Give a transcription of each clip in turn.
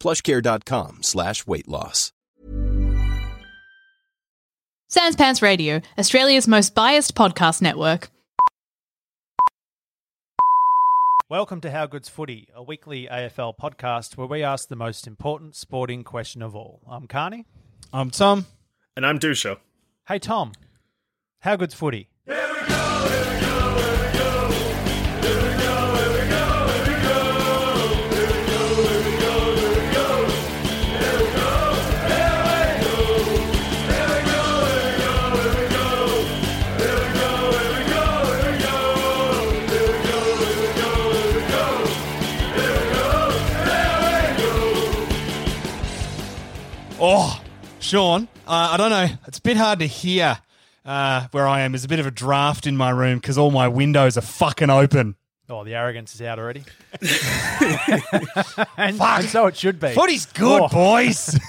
plushcare.com slash weight loss. Sans Pants Radio, Australia's most biased podcast network. Welcome to How Good's Footy, a weekly AFL podcast where we ask the most important sporting question of all. I'm Carney. I'm Tom. And I'm Dusha. Hey, Tom. How good's footy? Oh, Sean, uh, I don't know. It's a bit hard to hear uh, where I am. There's a bit of a draft in my room because all my windows are fucking open. Oh, the arrogance is out already. and, and so it should be. Footy's good, Oh. boys.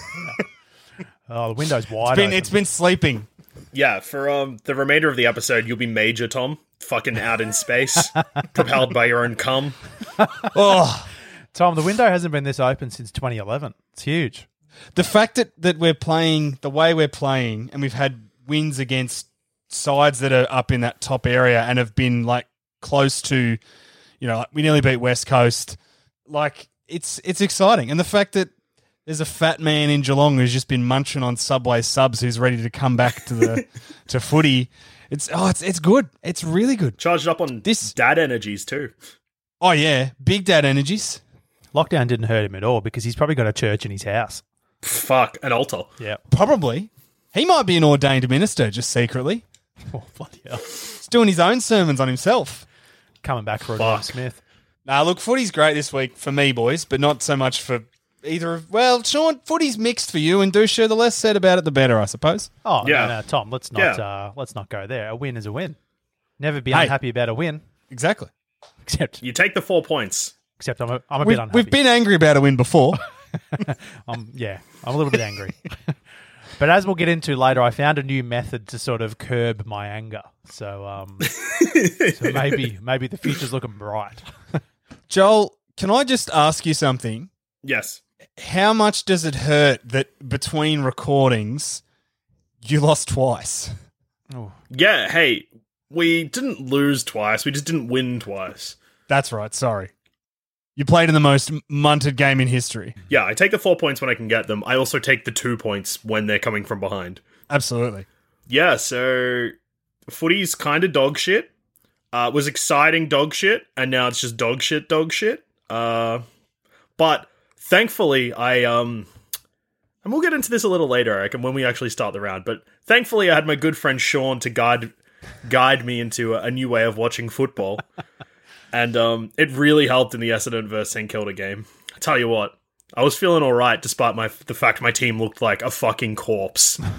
Oh, the window's wide. It's been, open. it's been sleeping. Yeah, for um the remainder of the episode, you'll be Major Tom, fucking out in space, propelled by your own cum. Oh, Tom, the window hasn't been this open since 2011. It's huge. The fact that, that we're playing the way we're playing and we've had wins against sides that are up in that top area and have been like close to, you know, like we nearly beat West Coast. Like it's it's exciting, and the fact that there's a fat man in Geelong who's just been munching on Subway subs who's ready to come back to the to footy. It's oh, it's it's good. It's really good. Charged up on This- dad energies too. Oh yeah, big dad energies. Lockdown didn't hurt him at all because he's probably got a church in his house. Fuck, an altar. Yeah. Probably he might be an ordained minister just secretly. Oh, bloody hell. He's doing his own sermons on himself. Coming back for a Fuck. Smith. Nah, look, footy's great this week for me, boys, but not so much for either of. Well, Sean, footy's mixed for you and Dusha. The less said about it, the better, I suppose. Oh, Yeah. no, no, Tom, let's not Yeah. uh, let's not go there. A win is a win. Never be Hey. unhappy about a win. Exactly. Except You take the four points. except I'm a, I'm a We've, bit unhappy. we've been angry about a win before. Um, yeah, I'm a little bit angry. but as we'll get into later, I found a new method to sort of curb my anger. So, um, so maybe maybe the future's looking bright. Joel, can I just ask you something? Yes. How much does it hurt that between recordings you lost twice? Yeah, hey, we didn't lose twice, we just didn't win twice. That's right. Sorry. You played in the most munted game in history. Yeah, I take the four points when I can get them. I also take the two points when they're coming from behind. Absolutely. Yeah, so footy's kind of dog shit. Uh, it was exciting dog shit, and now it's just dog shit, dog shit. Uh, but thankfully, I um, and we'll get into this a little later, I reckon, when we actually start the round. But thankfully, I had my good friend Sean to guide guide me into a, a new way of watching football, and um, it really helped in the Essendon versus St Kilda game. I tell you what. I was feeling all right, despite my the fact my team looked like a fucking corpse.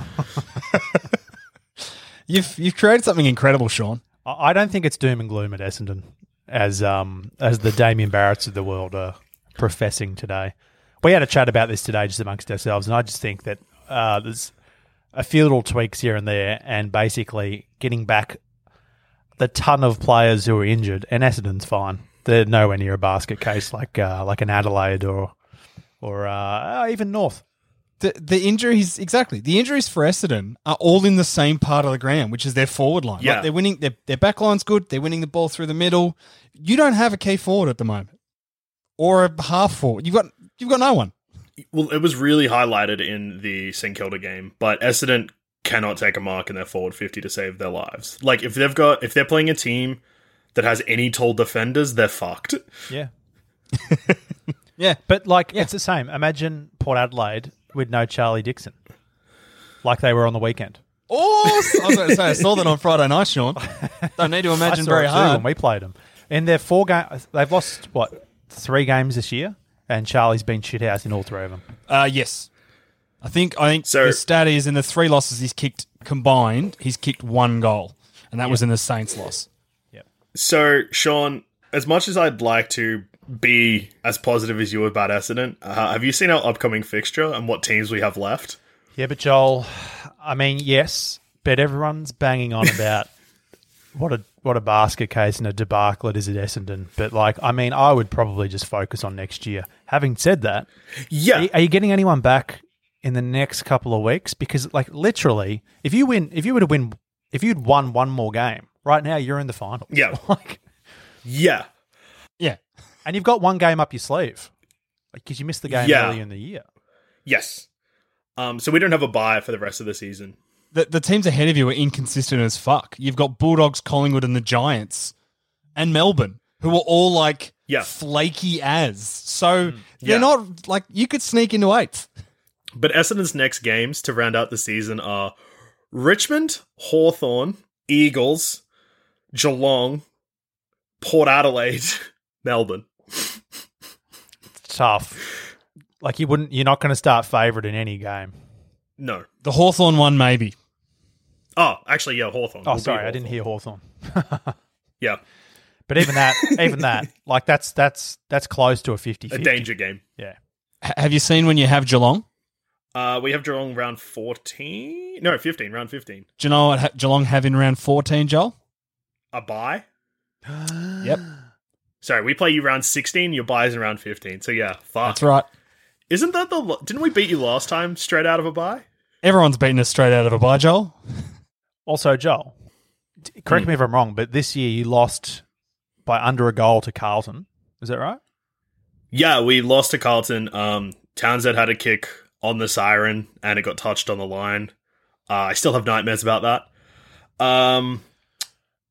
You've you've created something incredible, Sean. I I don't think it's doom and gloom at Essendon, as um as the Damien Barretts of the world are professing today. We had a chat about this today, just amongst ourselves, and I just think that uh, there's a few little tweaks here and there, and basically getting back the ton of players who are injured, and Essendon's fine. They're nowhere near a basket case like uh, like an Adelaide or or uh, even North. The the injuries exactly. The injuries for Essendon are all in the same part of the ground, which is their forward line. Like, Yeah. they're winning. Their their back line's good. They're winning the ball through the middle. You don't have a key forward at the moment, or a half forward. You've got you've got no one. Well, it was really highlighted in the St Kilda game, but Essendon cannot take a mark in their forward fifty to save their lives. Like if they've got if they're playing a team that has any tall defenders, they're fucked. Yeah. Yeah. But like it's the same. Imagine Port Adelaide with no Charlie Dixon. Like they were on the weekend. Oh, I was going to say I saw that on Friday night, Sean. Don't need to I imagine saw very it too hard. when we played them. In their four games, they've lost what three games this year, and Charlie's been shit shithouse in all three of them. Uh, yes. I think I think So- the stat is in the three losses he's kicked combined, he's kicked one goal, and that was in the Saints loss. So, Sean, as much as I'd like to be as positive as you about Essendon, uh, have you seen our upcoming fixture and what teams we have left? Yeah, but Joel, I mean, yes, but everyone's banging on about what a what a basket case and a debacle it is at Essendon. But like, I mean, I would probably just focus on next year. Having said that, Yeah, are are you getting anyone back in the next couple of weeks? Because like, literally, if you win, if you were to win, if you'd won one more game, right now you're in the final. Yeah. like, yeah, Yeah. and you've got one game up your sleeve, because you missed the game Yeah. early in the year. yes. Um, so we don't have a buy for the rest of the season. The, the teams ahead of you are inconsistent as fuck. You've got Bulldogs, Collingwood, and the Giants, and Melbourne, who are all like Yeah. flaky as. So Yeah. they're not like you could sneak into eighth. But Essendon's next games to round out the season are Richmond, Hawthorn, Eagles, Geelong, Port Adelaide, Melbourne. Tough. Like you wouldn't, you're not going to start favourite in any game. No. The Hawthorn one, maybe. Oh, actually, yeah, Hawthorn. Oh, sorry, I didn't hear Hawthorn. Yeah, But even that, even that, like that's that's that's close to a 50 a danger game. Yeah. H- have you seen when you have Geelong? Uh, we have Geelong round 14. No, 15, round 15. Do you know what ha- Geelong have in round 14, Joel? A buy? Yep. Sorry, we play you round 16, your buys in round 15. So yeah, fuck. That's right. Isn't that the. lo- Didn't we beat you last time straight out of a buy? Everyone's beaten us straight out of a bye, Joel. Also, Joel, d- correct me if I'm wrong, but this year you lost by under a goal to Carlton. Is that right? Yeah, we lost to Carlton. Um, Townsend had a kick on the siren and it got touched on the line. Uh, I still have nightmares about that. Um,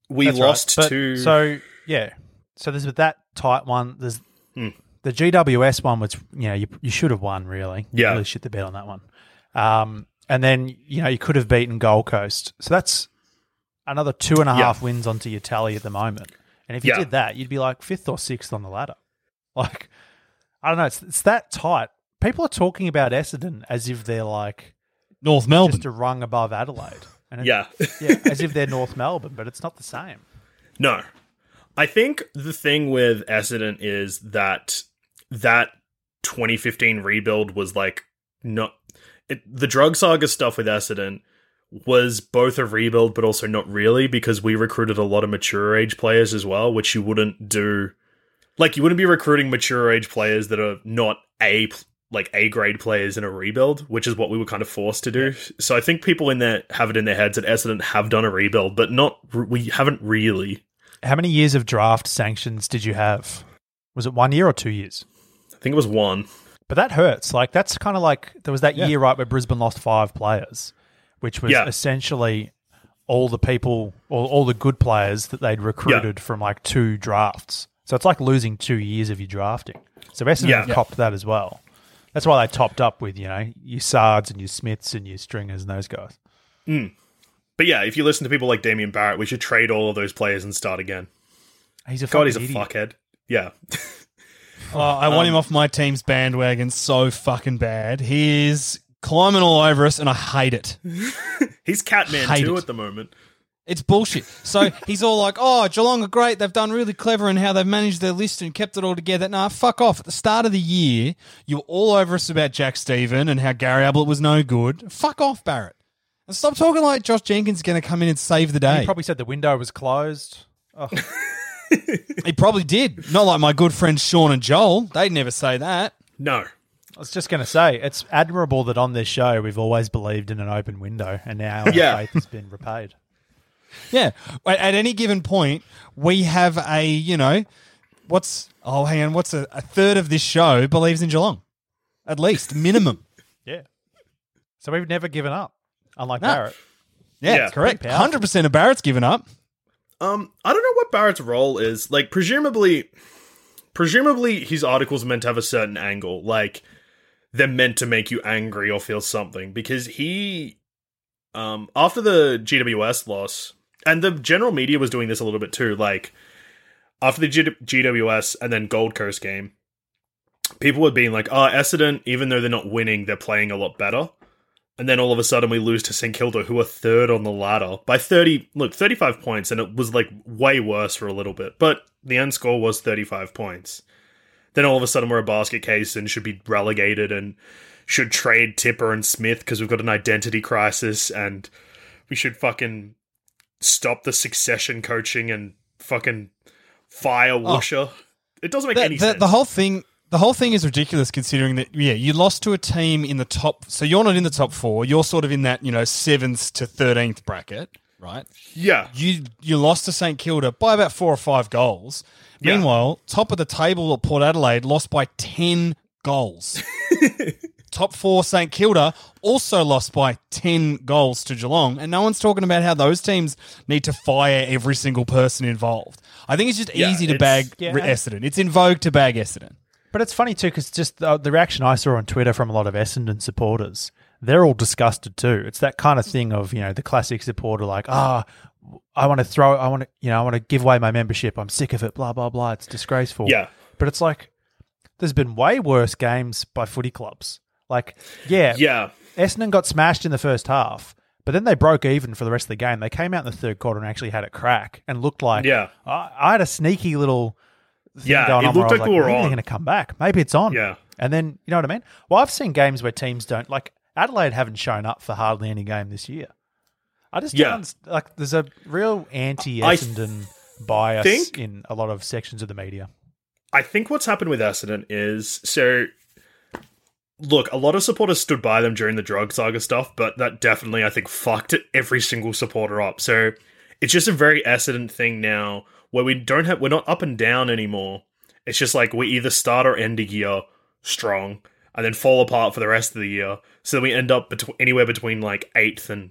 we That's lost But- to. So yeah, so there's that tight one. There's Hmm. the GWS one, which you know you you should have won. Really, You Yeah. really shit the bed on that one. Um, and then you know you could have beaten Gold Coast. So that's another two and a half Yeah. wins onto your tally at the moment. And if you Yeah. did that, you'd be like fifth or sixth on the ladder. Like I don't know, it's it's that tight. People are talking about Essendon as if they're like North Melbourne. just a rung above Adelaide. And yeah. yeah, as if they're North Melbourne, but it's not the same. No. I think the thing with Essendon is that that 2015 rebuild was like not it, the drug saga stuff with Essendon was both a rebuild but also not really because we recruited a lot of mature age players as well which you wouldn't do like you wouldn't be recruiting mature age players that are not a pl- like A grade players in a rebuild, which is what we were kind of forced to do. So I think people in there have it in their heads that Essendon have done a rebuild, but not we haven't really. How many years of draft sanctions did you have? Was it one year or two years? I think it was one. But that hurts. Like that's kind of like there was that Yeah. year right where Brisbane lost five players, which was Yeah. essentially all the people, all, all the good players that they'd recruited from like two drafts. So it's like losing two years of your drafting. So Essendon Yeah. have copped that as well. That's why they topped up with you know your Saads and your Smiths and your Stringers and those guys. Hmm. But yeah, if you listen to people like Damien Barrett, we should trade all of those players and start again. He's a God, he's a idiot. fuckhead. Yeah. Oh, I want him um, off my team's bandwagon so fucking bad. He is climbing all over us, and I hate it. He's Catman too it. at the moment. It's bullshit. So he's all like, "Oh, Geelong are great. They've done really clever in how they've managed their list and kept it all together." Nah, fuck off. At the start of the year, you were all over us about Jack Steven and how Gary Ablett was no good. Fuck off, Barrett. And stop talking like Josh Jenkins is going to come in and save the day. He probably said the window was closed. Oh, He probably did. Not like my good friends Sean and Joel. They'd never say that. No. I was just going to say, it's admirable that on this show we've always believed in an open window, and now our Yeah. faith has been repaid. Yeah. At, at any given point, we have a, you know, what's, oh, hang on, what's a, a third of this show believes in Geelong? at least minimum. Yeah. So we've never given up, unlike No. Barrett. Yeah, Yeah, that's correct. pretty powerful. Hundred percent of Barrett's given up. Um, I don't know what Barrett's role is. Like, presumably, presumably his articles are meant to have a certain angle. Like, they're meant to make you angry or feel something because he, um, after the GWS loss, and the general media was doing this a little bit too. Like, after the G- GWS and then Gold Coast game, people were being like, "Oh, Essendon, even though they're not winning, they're playing a lot better." And then all of a sudden we lose to St Kilda, who are third on the ladder by 30, look, 35 points. And it was like way worse for a little bit. But the end score was 35 points. Then all of a sudden we're a basket case and should be relegated and should trade Tippa and Smith because we've got an identity crisis and we should fucking stop the succession coaching and fucking fire oh. Woosha. It doesn't make The, any the, sense. the whole thing, the whole thing is ridiculous considering that. Yeah, you lost to a team in the top. So you're not in the top four. You're sort of in that you know seventh to thirteenth bracket, right? yeah. You you lost to St Kilda by about four or five goals. Yeah. Meanwhile, top of the table at Port Adelaide lost by ten goals. top four St Kilda also lost by ten goals to Geelong, and no one's talking about how those teams need to fire every single person involved. I think it's just Yeah, easy to bag Yeah. Essendon. It's in vogue to bag Essendon. But it's funny too because just the, the reaction I saw on Twitter from a lot of Essendon supporters, they're all disgusted too. It's that kind of thing of you know the classic supporter like, ah, I want to throw, I want to, you know, I want to give away my membership. I'm sick of it. Blah blah blah. It's disgraceful. Yeah. But it's like there's been way worse games by footy clubs. Like, yeah, Yeah. Essendon got smashed in the first half, but then they broke even for the rest of the game. They came out in the third quarter and actually had a crack and looked like Yeah. I, I had a sneaky little thing Yeah, going it on looked like we were maybe on. they're going to come back. Maybe it's on. Yeah. and then you know what I mean. Well, I've seen games where teams don't like Adelaide haven't shown up for hardly any game this year. I just Yeah. don't like. There's a real anti-Essendon bias think- in a lot of sections of the media. I think what's happened with Essendon is so. Look, a lot of supporters stood by them during the drug saga stuff, but that definitely, I think, fucked every single supporter up. So it's just a very Essendon thing now, where we don't have, we're not up and down anymore. It's just like we either start or end a year strong, and then fall apart for the rest of the year. So we end up betw- anywhere between like eighth and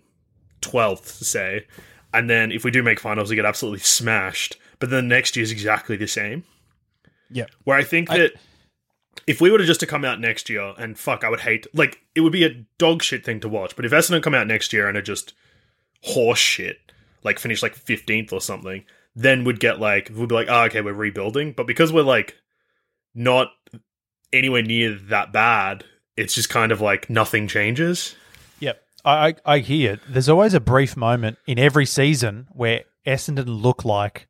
twelfth, say. And then if we do make finals, we get absolutely smashed. But then the next year is exactly the same. Yeah. Where I think I- that if we were to just to come out next year, and fuck, I would hate like it would be a dog shit thing to watch. But if Essendon come out next year and are just horse shit, like finish like fifteenth or something, then we'd get like we'd be like, oh, okay, we're rebuilding. But because we're like not anywhere near that bad, it's just kind of like nothing changes. Yep, I, I I hear. it. There's always a brief moment in every season where Essendon look like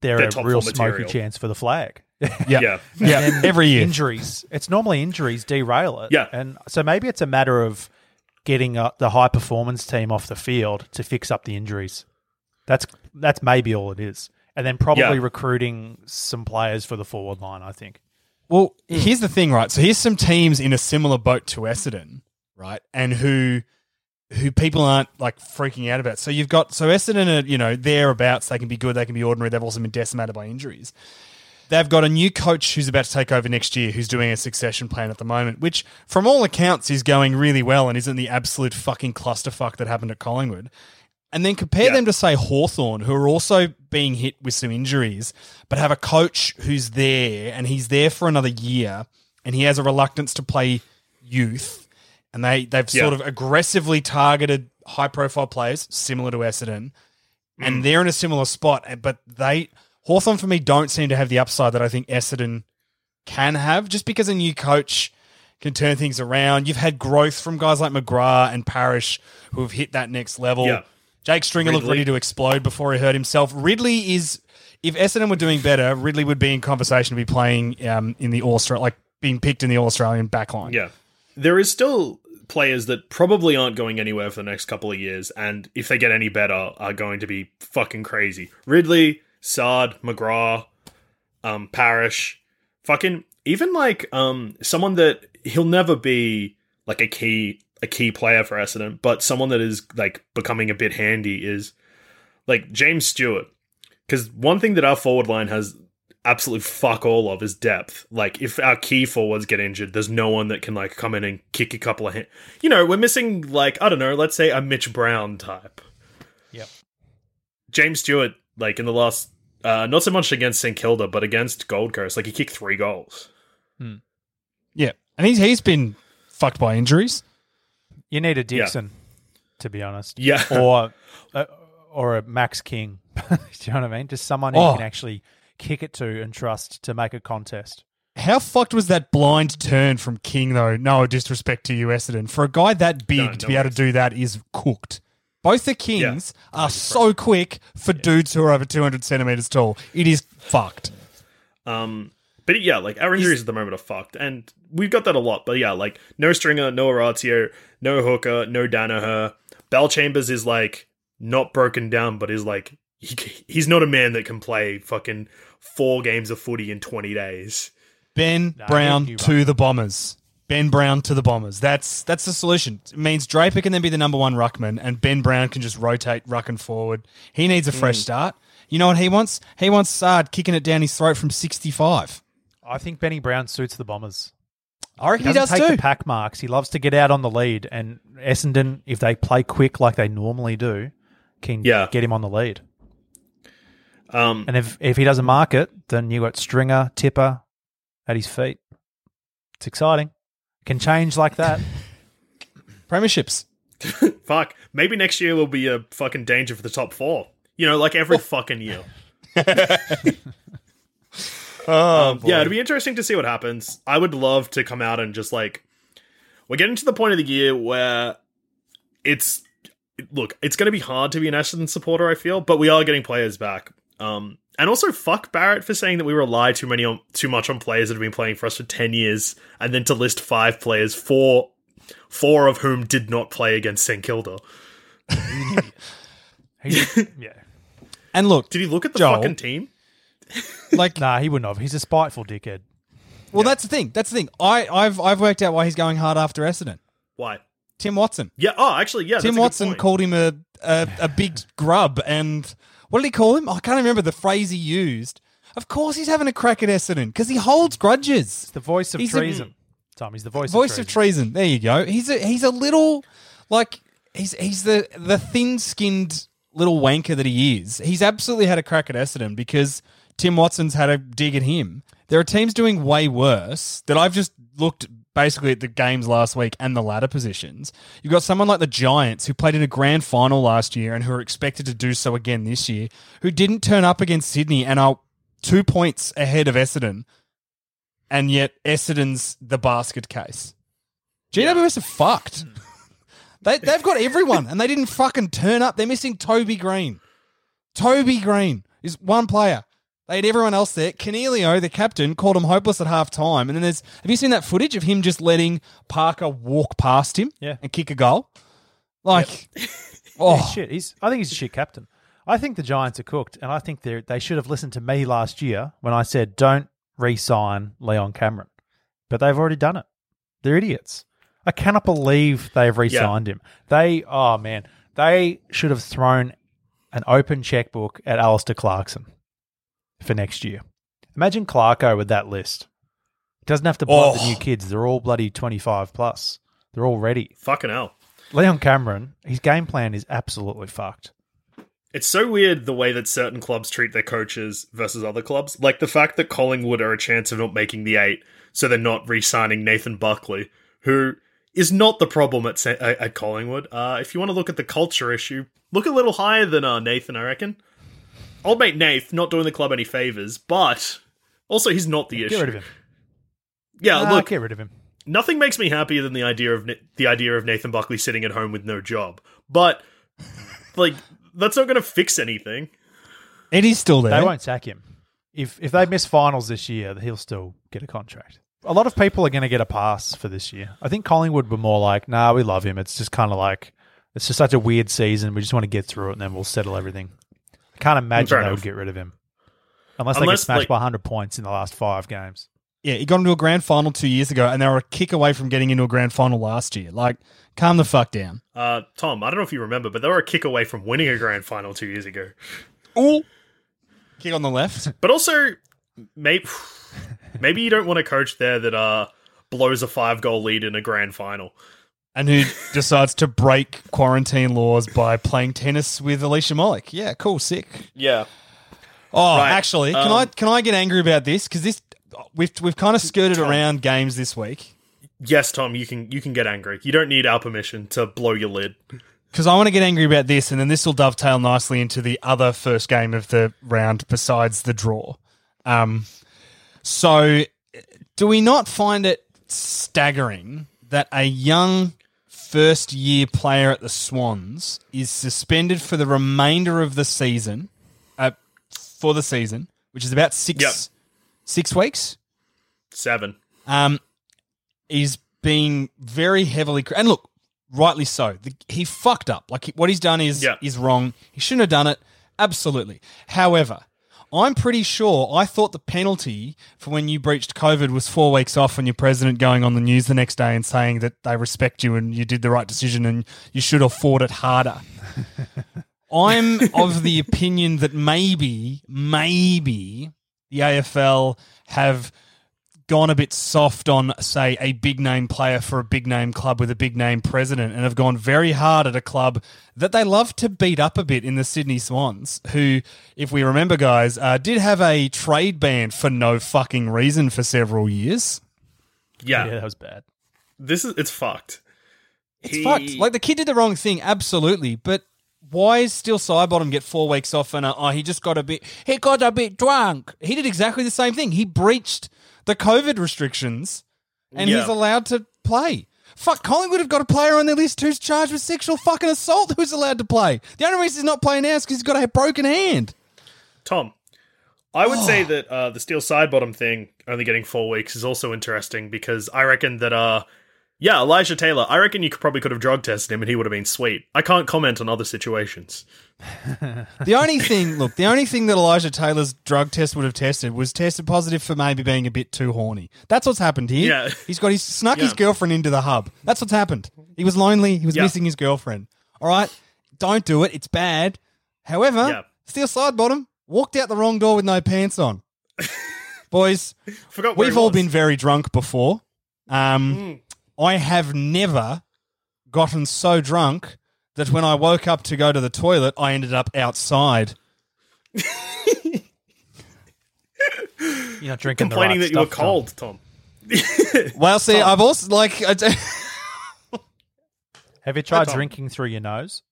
they're, They're a real smoky material. chance for the flag. Yeah. Yeah. Yeah. And Every year. injuries. It's normally injuries derail it. Yeah. and so maybe it's a matter of getting uh the high performance team off the field to fix up the injuries. That's that's maybe all it is, and then probably Yeah. recruiting some players for the forward line. I think. Well, here's the thing, right? So here's some teams in a similar boat to Essendon, right? And who who people aren't like freaking out about. So you've got so Essendon are, you know, thereabouts, they can be good, they can be ordinary, they've also been decimated by injuries. They've got a new coach who's about to take over next year who's doing a succession plan at the moment, which from all accounts is going really well and isn't the absolute fucking clusterfuck that happened at Collingwood. And then compare Yeah. them to say Hawthorn, who are also being hit with some injuries, but have a coach who's there and he's there for another year and he has a reluctance to play youth. And they, they've Yeah. sort of aggressively targeted high profile players, similar to Essendon. And mm. they're in a similar spot. But they Hawthorn for me don't seem to have the upside that I think Essendon can have, just because a new coach can turn things around. You've had growth from guys like McGrath and Parish who have hit that next level. Yeah. Jake Stringer looked ready to explode before he hurt himself. Ridley is, if Essendon were doing better, Ridley would be in conversation to be playing um, in the All Australian, like being picked in the All Australian backline. Yeah. There is still players that probably aren't going anywhere for the next couple of years, and if they get any better, are going to be fucking crazy. Ridley, Saad, McGrath, um, Parish, fucking even like um someone that he'll never be like a key a key player for Essendon, but someone that is like becoming a bit handy is like James Stewart. Because one thing that our forward line has absolutely fuck all of is depth. Like if our key forwards get injured, there's no one that can like come in and kick a couple of hit. You know, we're missing like I don't know, let's say a Mitch Brown type. Yep. James Stewart, like in the last, uh, not so much against St Kilda, but against Gold Coast, like he kicked three goals. Yeah, and he's he's been fucked by injuries. You need a Dixon, to be honest. Yeah. Or uh, or a Max King. Do you know what I mean? Just someone who Oh. can actually kick it to and trust to make a contest. How fucked was that blind turn from King though? No disrespect to you, Essendon. For a guy that big No, to no be able to do that is cooked. Both the Kings are so quick for dudes who are over 200 centimeters tall. It is fucked. Um, but yeah, like our injuries at the moment are fucked, and we've got that a lot. But yeah, like no Stringer, no Orazio, no Hooker, no Daniher. Bell Chambers is like not broken down, but is like he, he's not a man that can play fucking four games of footy in twenty days. Ben No, Brown to the Bombers. Ben Brown to the Bombers. That's that's the solution. It means Draper can then be the number one ruckman, and Ben Brown can just rotate rucking forward. He needs a fresh start. You know what he wants? He wants Saad kicking it down his throat from 65. I think Benny Brown suits the Bombers. I reckon He he, doesn't does take too. the pack marks. He loves to get out on the lead. And Essendon, if they play quick like they normally do, can Yeah. get him on the lead. Um, And if, if he doesn't mark it, then you got Stringer, Tippa at his feet. It's exciting. Can change like that. Premierships. fuck, maybe next year will be a fucking danger for the top four. You know, like every fucking year. Oh, Um, yeah, it'd be interesting to see what happens. I would love to come out and just like we're getting to the point of the year where it's look, it's going to be hard to be an Essendon supporter. I feel, but we are getting players back. Um, and also fuck Barrett for saying that we rely too many on too much on players that have been playing for us for ten years, and then to list five players, four four of whom did not play against St Kilda. Yeah. And look, Did he look at the Joel. fucking team? like, Nah, he wouldn't have. He's a spiteful dickhead. well, that's the thing. That's the thing. I, I've, I've worked out why he's going hard after Essendon. Why? Tim Watson. Yeah. Oh, actually, yeah. Tim that's a good Watson point. called him a, a a big grub, and what did he call him? I can't remember the phrase he used. Of course, he's having a crack at Essendon because he holds grudges. It's the voice of He's a- treason. Tom, he's the voice, Voice of of treason. treason. There you go. He's a he's a little like he's he's the the thin skinned little wanker that he is. He's absolutely had a crack at Essendon because Tim Watson's had a dig at him. There are teams doing way worse that I've just looked basically at the games last week and the ladder positions. You've got someone like the Giants who played in a grand final last year and who are expected to do so again this year, who didn't turn up against Sydney and are two points ahead of Essendon and yet Essendon's the basket case. GWS are fucked. Hmm. they, they've got everyone, and they didn't fucking turn up. They're missing Toby Greene. Toby Greene is one player. They had everyone else there. Coniglio, the captain, called him hopeless at half time. And then there's have you seen that footage of him just letting Parker walk past him Yeah. and kick a goal? Like, Yeah, oh, shit. He's. I think he's a shit captain. I think the Giants are cooked, and I think they they should have listened to me last year when I said don't re-sign Leon Cameron, but they've already done it. They're idiots. I cannot believe they've re-signed him. They, oh man, they should have thrown an open checkbook at Alastair Clarkson for next year. Imagine Clarko with that list. He doesn't have to the Oh. new kids. They're all bloody twenty five plus. They're all ready. Fucking hell. Leon Cameron, his game plan is absolutely fucked. It's so weird the way that certain clubs treat their coaches versus other clubs. Like the fact that Collingwood are a chance of not making the eight, so they're not re-signing Nathan Buckley, who is not the problem at at at Collingwood. Uh, if you want to look at the culture issue, look a little higher than uh, Nathan, I reckon. Old mate Nath not doing the club any favors, but also he's not the issue. Get rid of him. Yeah, Nah, look, get rid of him. nothing makes me happier than the idea of the idea of Nathan Buckley sitting at home with no job. But like that's not going to fix anything. it is still there. They won't sack him. If if they miss finals this year, he'll still get a contract. A lot of people are going to get a pass for this year. I think Collingwood were more like, "Nah, we love him. It's just kind of like it's just such a weird season. We just want to get through it, and then we'll settle everything." I can't imagine Fair they enough. would get rid of him unless, they get smashed like- by 100 points in the last five games. Yeah, he got into a grand final two years ago, and they were a kick away from getting into a grand final last year. Like, calm the fuck down. Uh, Tom, I don't know if you remember, but they were a kick away from winning a grand final two years ago. Ooh. Kick on the left. But also, maybe maybe you don't want a coach there that uh blows a five goal lead in a grand final. And who decides to break quarantine laws by playing tennis with Alicia Molik. Yeah, cool, sick. Yeah. Oh, Right, actually, can um, I can I get angry about this? Because this we've we've kind of skirted around games this week. Yes, Tom, you can you can get angry. You don't need our permission to blow your lid. Because I want to get angry about this, and then this will dovetail nicely into the other first game of the round besides the draw. Um, so, do we not find it staggering that a young first year player at the Swans is suspended for the remainder of the season, uh, for the season, which is about six Yep. six weeks? Seven. um, is being very heavily and look, rightly so. The, he fucked up. Like what he's done is Yeah. is wrong. He shouldn't have done it. Absolutely. However, I'm pretty sure I thought the penalty for when you breached COVID was four weeks off and your president going on the news the next day and saying that they respect you and you did the right decision and you should have fought it harder. I'm of the opinion that maybe, maybe the AFL have gone a bit soft on, say, a big name player for a big name club with a big name president and have gone very hard at a club that they love to beat up a bit in the Sydney Swans, who, if we remember, guys, uh, did have a trade ban for no fucking reason for several years. Yeah. Yeah, that was bad. This is it's fucked. It's He- fucked. Like the kid did the wrong thing, absolutely, but. Why is Steele Sidebottom get four weeks off and uh, oh he just got a bit he got a bit drunk? He did exactly the same thing. He breached the COVID restrictions and Yeah. he's allowed to play. Fuck, Collingwood have got a player on their list who's charged with sexual fucking assault who's allowed to play. The only reason he's not playing now is because he's got a broken hand. Tom, I would say that uh, the Steele Sidebottom thing only getting four weeks is also interesting because I reckon that uh yeah, Elijah Taylor, I reckon you could, probably could have drug tested him and he would have been sweet. I can't comment on other situations. The only thing, look, the only thing that Elijah Taylor's drug test would have tested was tested positive for maybe being a bit too horny. That's what's happened here. Yeah. He's got his snuck his girlfriend into the hub. That's what's happened. He was lonely. He was Yeah. missing his girlfriend. All right, don't do it. It's bad. However, Yeah. Steele Sidebottom walked out the wrong door with no pants on. Boys, Forgot we've all was. been very drunk before. Um, I have never gotten so drunk that when I woke up to go to the toilet, I ended up outside. You're not drinking complaining the that right you were stuff, Tom. cold, Tom. Well, see, I've also like I d- Have you tried Tom. drinking through your nose?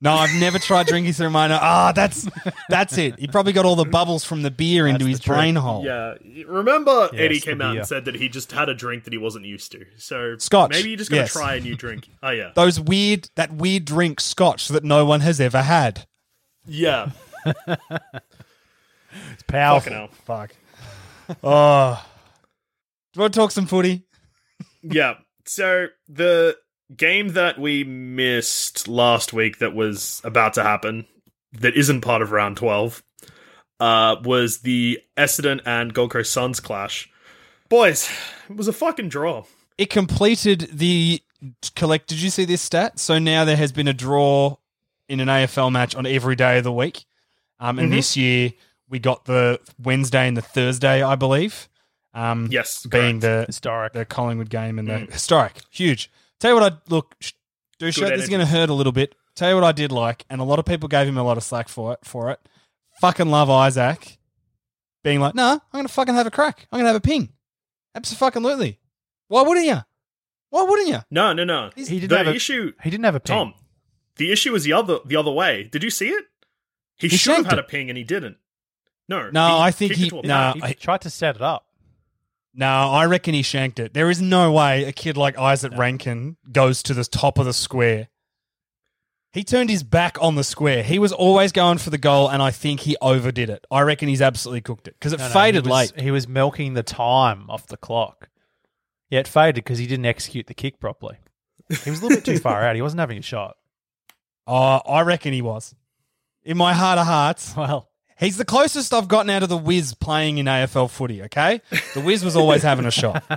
No, I've never tried drinking through my nose. Ah, that's that's it. He probably got all the bubbles from the beer into his brain hole. Yeah, remember Yes, Eddie the came out beer. and said that he just had a drink that he wasn't used to. So Scotch, maybe you're just gonna yes. try a new drink. Oh yeah, Those weird, that weird drink, Scotch, that no one has ever had. yeah. It's powerful. Fucking hell. Fuck. oh. Do you want to talk some footy? yeah. So the game that we missed last week that was about to happen, that isn't part of round twelve, uh, was the Essendon and Gold Coast Suns clash. Boys, it was a fucking draw. It completed the collect. Did you see this stat? So now there has been a draw in an AFL match on every day of the week. Um, and this year we got the Wednesday and the Thursday, I believe. Um, Yes, being the Historic. the Collingwood game and the historic, huge. Tell you what, I look, sh- do shit. This is going to hurt a little bit. Tell you what I did like, and a lot of people gave him a lot of slack for it. For it, fucking love Izak being like, nah, I'm going to fucking have a crack. I'm going to have a ping. Absolutely. Why wouldn't you? Why wouldn't you? No, no, no. He didn't the have a- issue, He didn't have a ping. Tom. The issue was the other the other way. Did you see it? He, He should have had it. a ping and he didn't. No, No, I think he- it to a no, pad. He tried to set it up. No, I reckon he shanked it. There is no way a kid like Izak Rankine goes to the top of the square. He turned his back on the square. He was always going for the goal, and I think he overdid it. I reckon he's absolutely cooked it because it No, no, faded he was, late. He was milking the time off the clock. Yeah, it faded because he didn't execute the kick properly. He was a little bit too far out. He wasn't having a shot. Oh, I reckon he was. In my heart of hearts, Well, he's the closest I've gotten out of the Wiz playing in AFL footy. Okay, the Wiz was always having a shot. all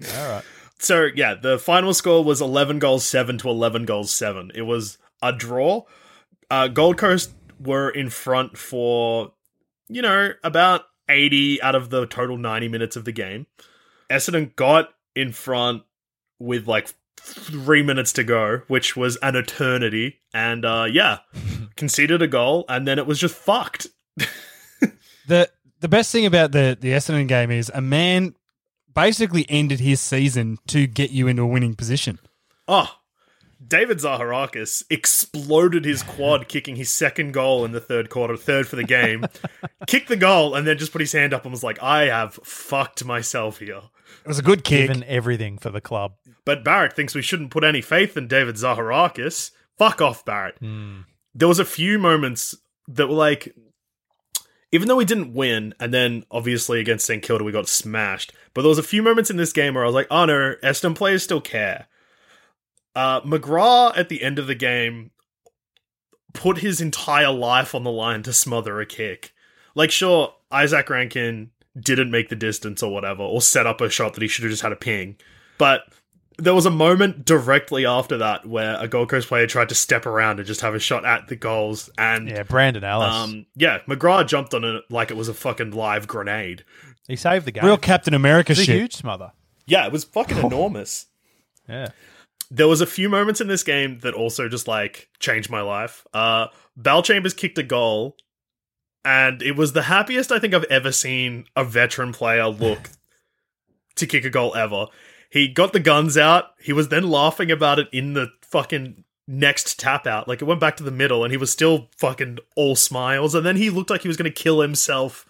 right. So yeah, the final score was eleven goals seven to eleven goals seven. It was a draw. Uh, Gold Coast were in front for you know, about 80 out of the total 90 minutes of the game. Essendon got in front with like three minutes to go, which was an eternity. And uh, yeah, conceded a goal, and then it was just fucked. The the best thing about the the Essendon game is a man basically ended his season to get you into a winning position. Oh, David Zaharakis exploded his quad, kicking his second goal in the third quarter, third for the game, kicked the goal, and then just put his hand up and was like, I have fucked myself here. It was a good kick. Given everything for the club. But Barrett thinks we shouldn't put any faith in David Zaharakis. Fuck off, Barrett. Hmm. There was a few moments that were like, even though we didn't win, and then obviously against St Kilda we got smashed, but there was a few moments in this game where I was like, oh no, Eston players still care. Uh, McGrath at the end of the game put his entire life on the line to smother a kick. Like, sure, Izak Rankine didn't make the distance or whatever, or set up a shot that he should have just had a ping. But there was a moment directly after that where a Gold Coast player tried to step around and just have a shot at the goals, and Yeah, Brandon Ellis. um, yeah, McGrath jumped on it like it was a fucking live grenade. he saved the game. Real Captain America it's a shit. huge smother. Yeah, it was fucking enormous. Yeah. There was a few moments in this game that also just like changed my life. Uh Bellchambers kicked a goal and it was the happiest I think I've ever seen a veteran player look to kick a goal ever. He got the guns out. He was then laughing about it in the fucking next tap out. Like it went back to the middle and he was still fucking all smiles and then he looked like he was going to kill himself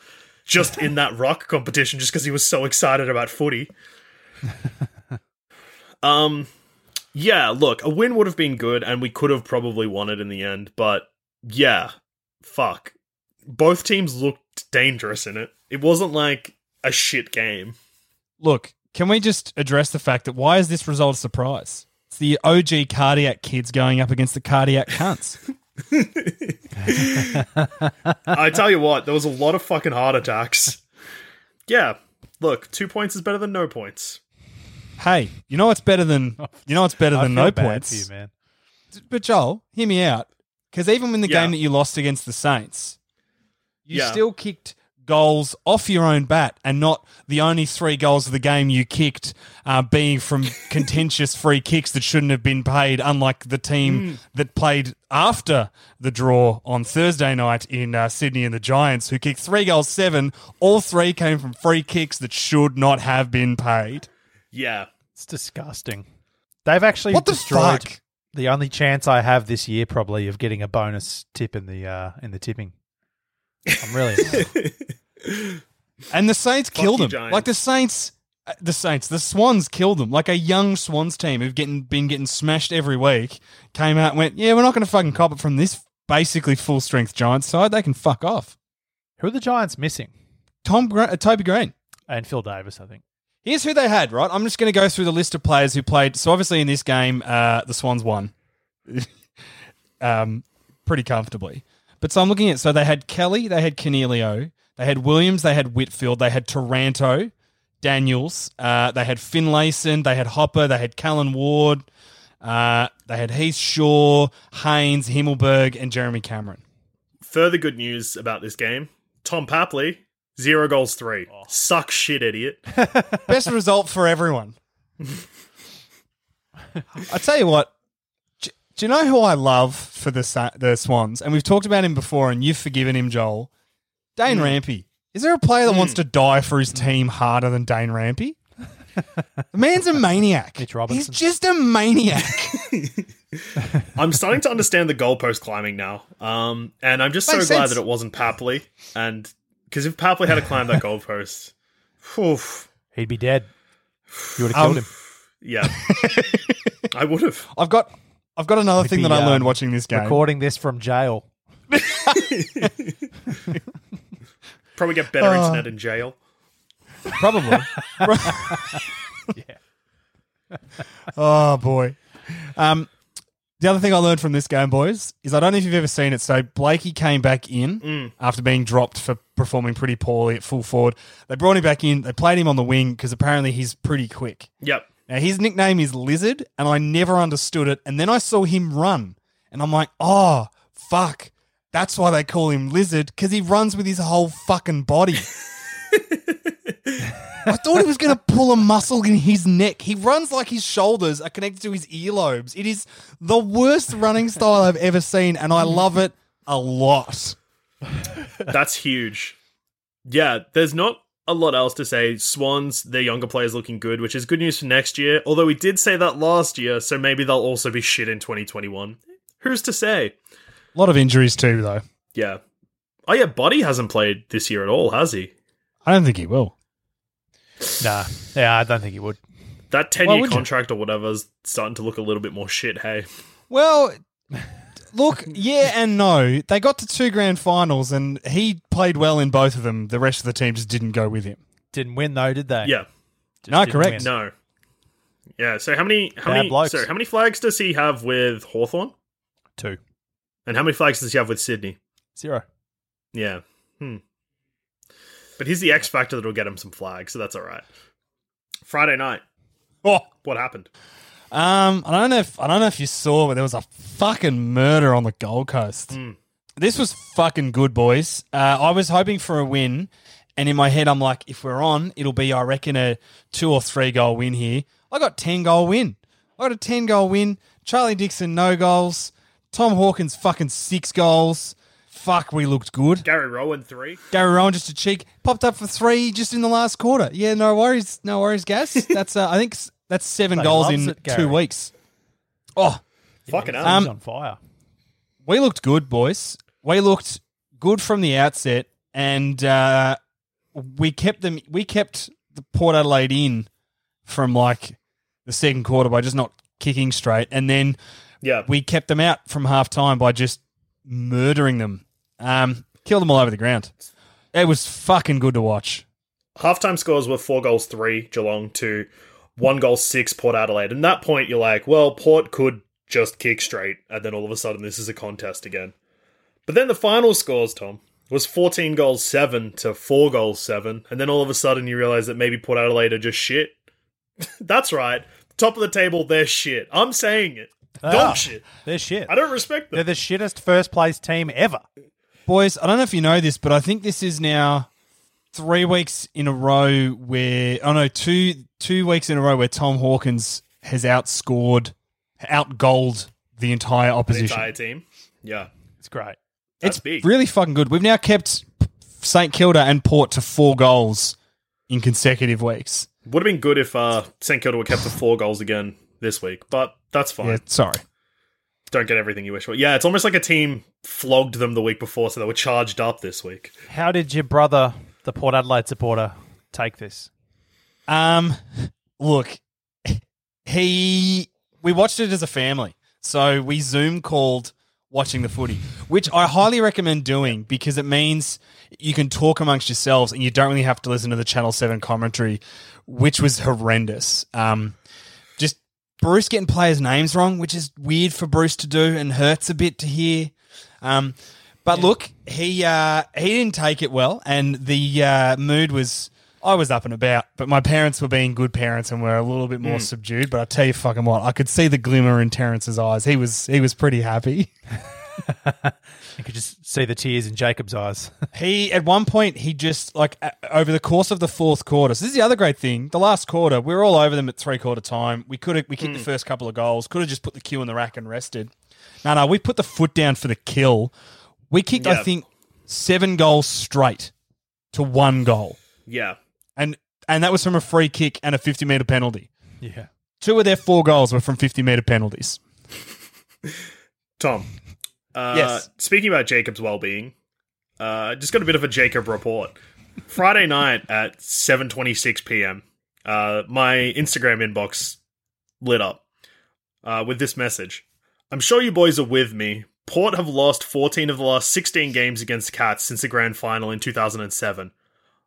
just in that rock competition just because he was so excited about footy. um yeah, look, a win would have been good, and we could have probably won it in the end, but yeah, fuck. Both teams looked dangerous in it. It wasn't like a shit game. Look, can we just address the fact that why is this result a surprise? It's the OG cardiac kids going up against the cardiac cunts. I tell you what, there was a lot of fucking heart attacks. Yeah, look, two points is better than no points. Hey, you know what's better than you know what's better I than feel no bad points? for you, man. But Joel, hear me out. Because even in the Yeah. game that you lost against the Saints, you Yeah. still kicked goals off your own bat, and not the only three goals of the game you kicked uh, being from contentious free kicks that shouldn't have been paid. Unlike the team that played after the draw on Thursday night in uh, Sydney and the Giants, who kicked three goals, seven. All three came from free kicks that should not have been paid. Yeah. It's disgusting. They've actually What the destroyed fuck? the only chance I have this year, probably, of getting a bonus tip in the uh, in the tipping. I'm really And the Saints killed you, them. Giants. Like the Saints, uh, the Saints, the Swans killed them. Like a young Swans team who've getting been getting smashed every week came out and went, "Yeah, we're not going to fucking cop it from this basically full strength Giants side. They can fuck off." who are the Giants missing? Tom, Gra- uh, Toby Greene. And Phil Davis, I think. Here's who they had. Right, I'm just going to go through the list of players who played. So obviously in this game, uh, the Swans won, um, pretty comfortably. But so I'm looking at so they had Kelly, they had Coniglio, they had Williams, they had Whitfield, they had Taranto, Daniels, uh, they had Finlayson, they had Hopper, they had Callan Ward, uh, they had Heath Shaw, Haynes, Himmelberg, and Jeremy Cameron. Further good news about this game Tom Papley, zero goals, three. Suck shit, idiot. Best result for everyone. I tell you what. Do, do you know who I love for the the Swans? And we've talked about him before, and you've forgiven him, Joel. Dane Rampe. Is there a player that wants to die for his team harder than Dane Rampe? the man's a maniac. Mitch Robinson. He's just a maniac. I'm starting to understand the goalpost climbing now. Um, and I'm just so glad sense. that it wasn't Papley. And because if Papley had to climb that goalpost, whew, He'd be dead. You would have killed Um, him. yeah, I would have. I've got I've got another He'd thing be, that I learned um, watching this game. Recording this from jail. Probably get better Uh. internet in jail. Probably. Yeah. oh boy. Um, the other thing I learned from this game, boys, is I don't know if you've ever seen it. So Blakey came back in mm. after being dropped for performing pretty poorly at full forward. They brought him back in. They played him on the wing because apparently he's pretty quick. Yep. Now his nickname is Lizard, and I never understood it. And then I saw him run, and I'm like, oh fuck, That's why they call him Lizard because he runs with his whole fucking body. I thought he was going to pull a muscle in his neck. He runs like his shoulders are connected to his earlobes. It is the worst running style I've ever seen, and I love it a lot. That's huge. Yeah, there's not a lot else to say. Swans, their younger players looking good, which is good news for next year. Although we did say that last year, so maybe they'll also be shit in 2021. Who's to say? A lot of injuries too, though. Yeah. Oh yeah, Buddy hasn't played this year at all, has he? I don't think he will. Nah, yeah, I don't think he would. That 10 Why year would you? contract or whatever is starting to look a little bit more shit, hey. Well, look, yeah and no. They got to two grand finals, and he played well in both of them. The rest of the team just didn't go with him. Didn't win though, did they? Yeah. Just No, didn't correct. win. No. Yeah, so how many how Bad many blokes. sorry, how many flags does he have with Hawthorn? Two, And how many flags does he have with Sydney? zero. Yeah. Hmm. But he's the X factor that'll get him some flags, so that's all right. Friday night. Oh, What happened? um, I don't know if I don't know if you saw, but there was a fucking murder on the Gold Coast. This was fucking good, boys. Uh, I was hoping for a win, and in my head, I'm like, if we're on, it'll be, I reckon, a two or three goal win here. I got ten goal win. I got a ten goal win. Charlie Dixon no goals. Tom Hawkins fucking six goals. Fuck, we looked good. Gary Rohan three. Gary Rohan just a cheek popped up for three just in the last quarter. Yeah, no worries, no worries, Gas. That's uh, I think s- that's seven He goals loves in it, Gary. two weeks. Oh, Fucking hell. Um, He's on fire. we looked good, boys. We looked good from the outset, and uh, we kept them. We kept the Port Adelaide in from like the second quarter by just not kicking straight, and then yeah. we kept them out from half time by just murdering them. Um, killed them all over the ground. It was fucking good to watch. halftime scores were four goals three Geelong to one goal six Port Adelaide. And that point, you're like, well, Port could just kick straight, and then all of a sudden this is a contest again. But then the final scores, Tom, was 14 goals seven to four goals seven, and then all of a sudden you realize that maybe Port Adelaide are just shit. That's right, top of the table, they're shit. I'm saying it, dog Ah, shit. They're shit. I don't respect them. They're the shittest first place team ever. Boys, I don't know if you know this, but I think this is now three weeks in a row where oh no, two two weeks in a row where Tom Hawkins has outscored, outgoaled the entire The opposition. entire team, yeah, It's great. that's it's big. really fucking good. We've now kept St Kilda and Port to four goals in consecutive weeks. Would have been good if uh, St Kilda were kept to four goals again this week, but that's fine. Yeah, sorry. don't get everything you wish for. Yeah, it's almost like a team flogged them the week before, so they were charged up this week. How did your brother, the Port Adelaide supporter, take this? Um, look, he we watched it as a family, so we Zoom called watching the footy, which I highly recommend doing because it means you can talk amongst yourselves and you don't really have to listen to the Channel Seven commentary, which was horrendous. Um, just Bruce getting players' names wrong, which is weird for Bruce to do and hurts a bit to hear. Um, but look, he uh, he didn't take it well, and the uh, mood was. I was up and about, but my parents were being good parents and were a little bit more subdued. But I tell you, fucking what, I could see the glimmer in Terrence's eyes. He was he was pretty happy. You could just see the tears in Jacob's eyes. He at one point he just like over the course of the fourth quarter. So this is the other great thing. The last quarter, we were all over them at three quarter time. We could have we kicked the first couple of goals. Could have just put the cue in the rack and rested. No, no, we put the foot down for the kill. We kicked, I think, seven goals straight to one goal, Yeah. and and that was from a free kick and a fifty meter penalty. yeah. Two of their four goals were from fifty meter penalties. Tom. Uh, Yes. Speaking about Jacob's well-being, uh, just got a bit of a Jacob report. Friday night at 7:26 p.m. Uh, my Instagram inbox lit up uh, with this message. I'm sure you boys are with me. Port have lost 14 of the last 16 games against Cats since the grand final in 2007.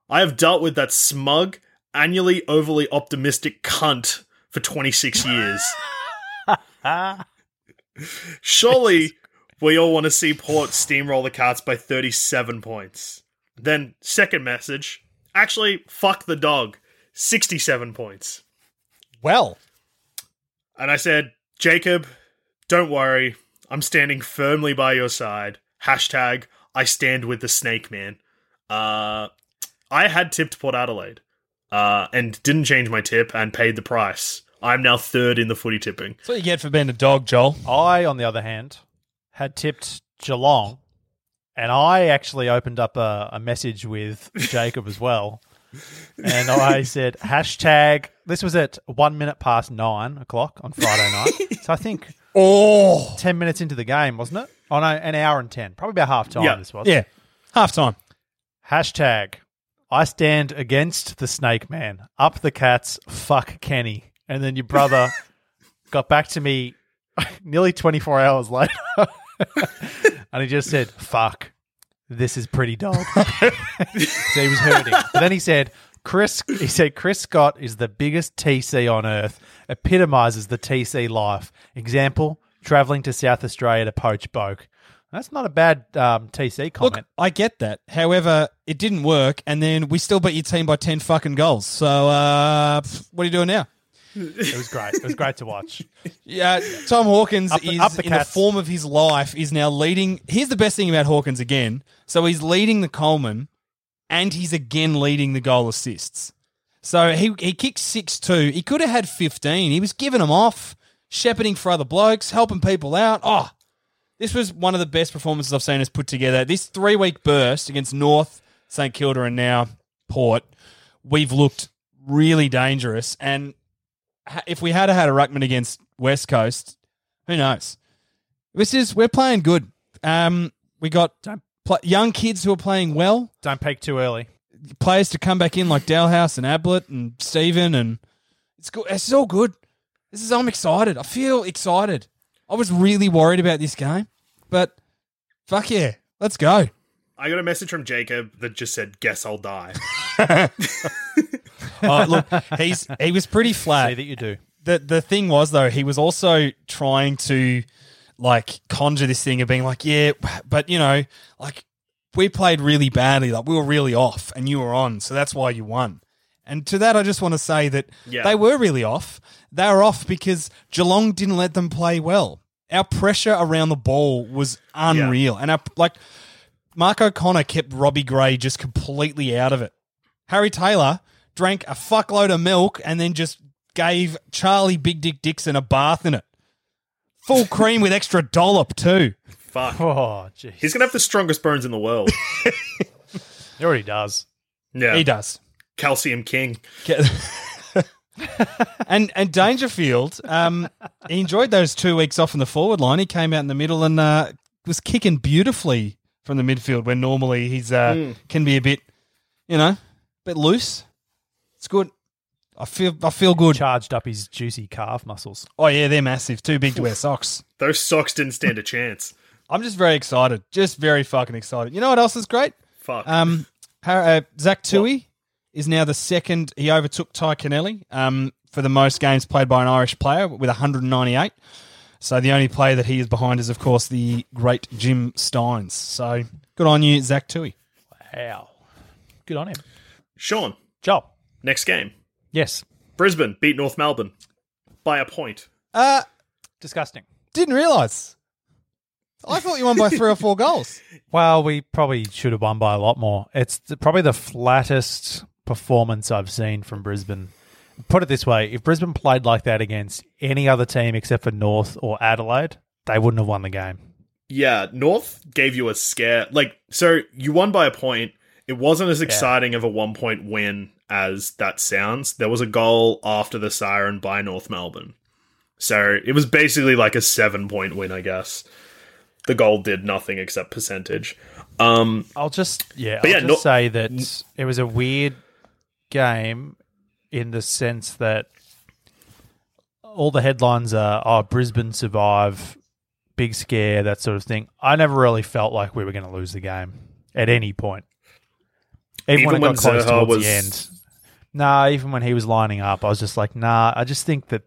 I have dealt with that smug, annually overly optimistic cunt for 26 years. Surely we all want to see Port steamroll the Cats by 37 points. Then, second message. Actually, fuck the dog. 67 points. Well, And I said, Jacob, don't worry. I'm standing firmly by your side. Hashtag I stand with the snake man. Uh, I had tipped Port Adelaide uh, and didn't change my tip and paid the price. I'm now third in the footy tipping. That's what you get for being a dog, Joel. I, on the other hand, had tipped Geelong, and I actually opened up a, a message with Jacob as well. And I said, hashtag, this was at one minute past nine o'clock on Friday night. So I think Oh, 10 minutes into the game, wasn't it? Oh, no, an hour and 10. Probably about half time Yeah. this was. yeah. Half time. Hashtag, I stand against the snake man. Up the cats, fuck Kenny. And then your brother got back to me nearly 24 hours later. and he just said, fuck, this is pretty dog. so he was hurting. But then he said, Chris, he said, Chris Scott is the biggest TC on earth, epitomizes the TC life. Example, traveling to South Australia to poach Boak. That's not a bad um, TC comment. Look, I get that. However, it didn't work, and then we still beat your team by 10 fucking goals. So, uh, what are you doing now? It was great. It was great to watch. Yeah, Tom Hawkins Up the- is up the in the form of his life is now leading. Here's the best thing about Hawkins again. So he's leading the Coleman, and he's again leading the goal assists. So he he kicked six two. He could have had fifteen. He was giving them off, shepherding for other blokes, helping people out. Oh, this was one of the best performances I've seen us put together. This three week burst against North, St Kilda, and now Port, we've looked really dangerous. And if we had had a ruckman against West Coast, who knows? This is we're playing good. Um, we got pl- young kids who are playing well. Don't peak too early. Players to come back in like Dahlhaus and Ablett and Steven, and it's good. It's all good. This is I'm excited. I feel excited. I was really worried about this game, but fuck yeah, let's go. I got a message from Jacob that just said, "Guess I'll die." Oh, look, he's he was pretty See flat. that you do. the the thing was though, he was also trying to like conjure this thing of being like, yeah, but you know, like we played really badly, like we were really off, and you were on, so that's why you won. And to that, I just want to say that Yeah. they were really off. They were off because Geelong didn't let them play well. Our pressure around the ball was unreal, and our like Mark O'Connor kept Robbie Gray just completely out of it. Harry Taylor drank a fuckload of milk and then just gave Charlie Big Dick Dixon a bath in it. Full cream with extra dollop too. Fuck. Oh, jeez. He's gonna have the strongest bones in the world. He already does. Yeah, He does. Calcium King. and and Dangerfield, um, he enjoyed those two weeks off in the forward line. He came out in the middle and uh, was kicking beautifully from the midfield when normally he's uh, can be a bit, you know, a bit loose. It's good. I feel I feel good. Charged up his juicy calf muscles. Oh yeah, they're massive. Too big to wear socks. Those socks didn't stand a chance. I'm just very excited. Just very fucking excited. You know what else is great? Fuck. Um, uh, Zach Tuohy is now the second. He overtook Tadhg Kennelly um, for the most games played by an Irish player with 198. So the only player that he is behind is, of course, the great Jim Stynes. So good on you, Zach Tuohy. Wow. Good on him. Sean, Job. next game. Yes. Brisbane beat North Melbourne by a point. Uh, Disgusting. didn't realise. I thought you won by three or four goals. Well, we probably should have won by a lot more. It's th- probably the flattest performance I've seen from Brisbane. Put it this way if Brisbane played like that against any other team except for North or Adelaide, they wouldn't have won the game. Yeah, North gave you a scare. Like, so you won by a point. It wasn't as exciting of a one point win as that sounds. There was a goal after the siren by North Melbourne. So it was basically like a seven point win, I guess. The goal did nothing except percentage. Um, I'll just yeah, But I'll yeah, just no- say that it was a weird game in the sense that all the headlines are oh Brisbane survive, big scare, that sort of thing. I never really felt like we were going to lose the game at any point. Even, Even when it when Zurhaar was- the end. Nah, even when he was lining up, I was just like, nah, I just think that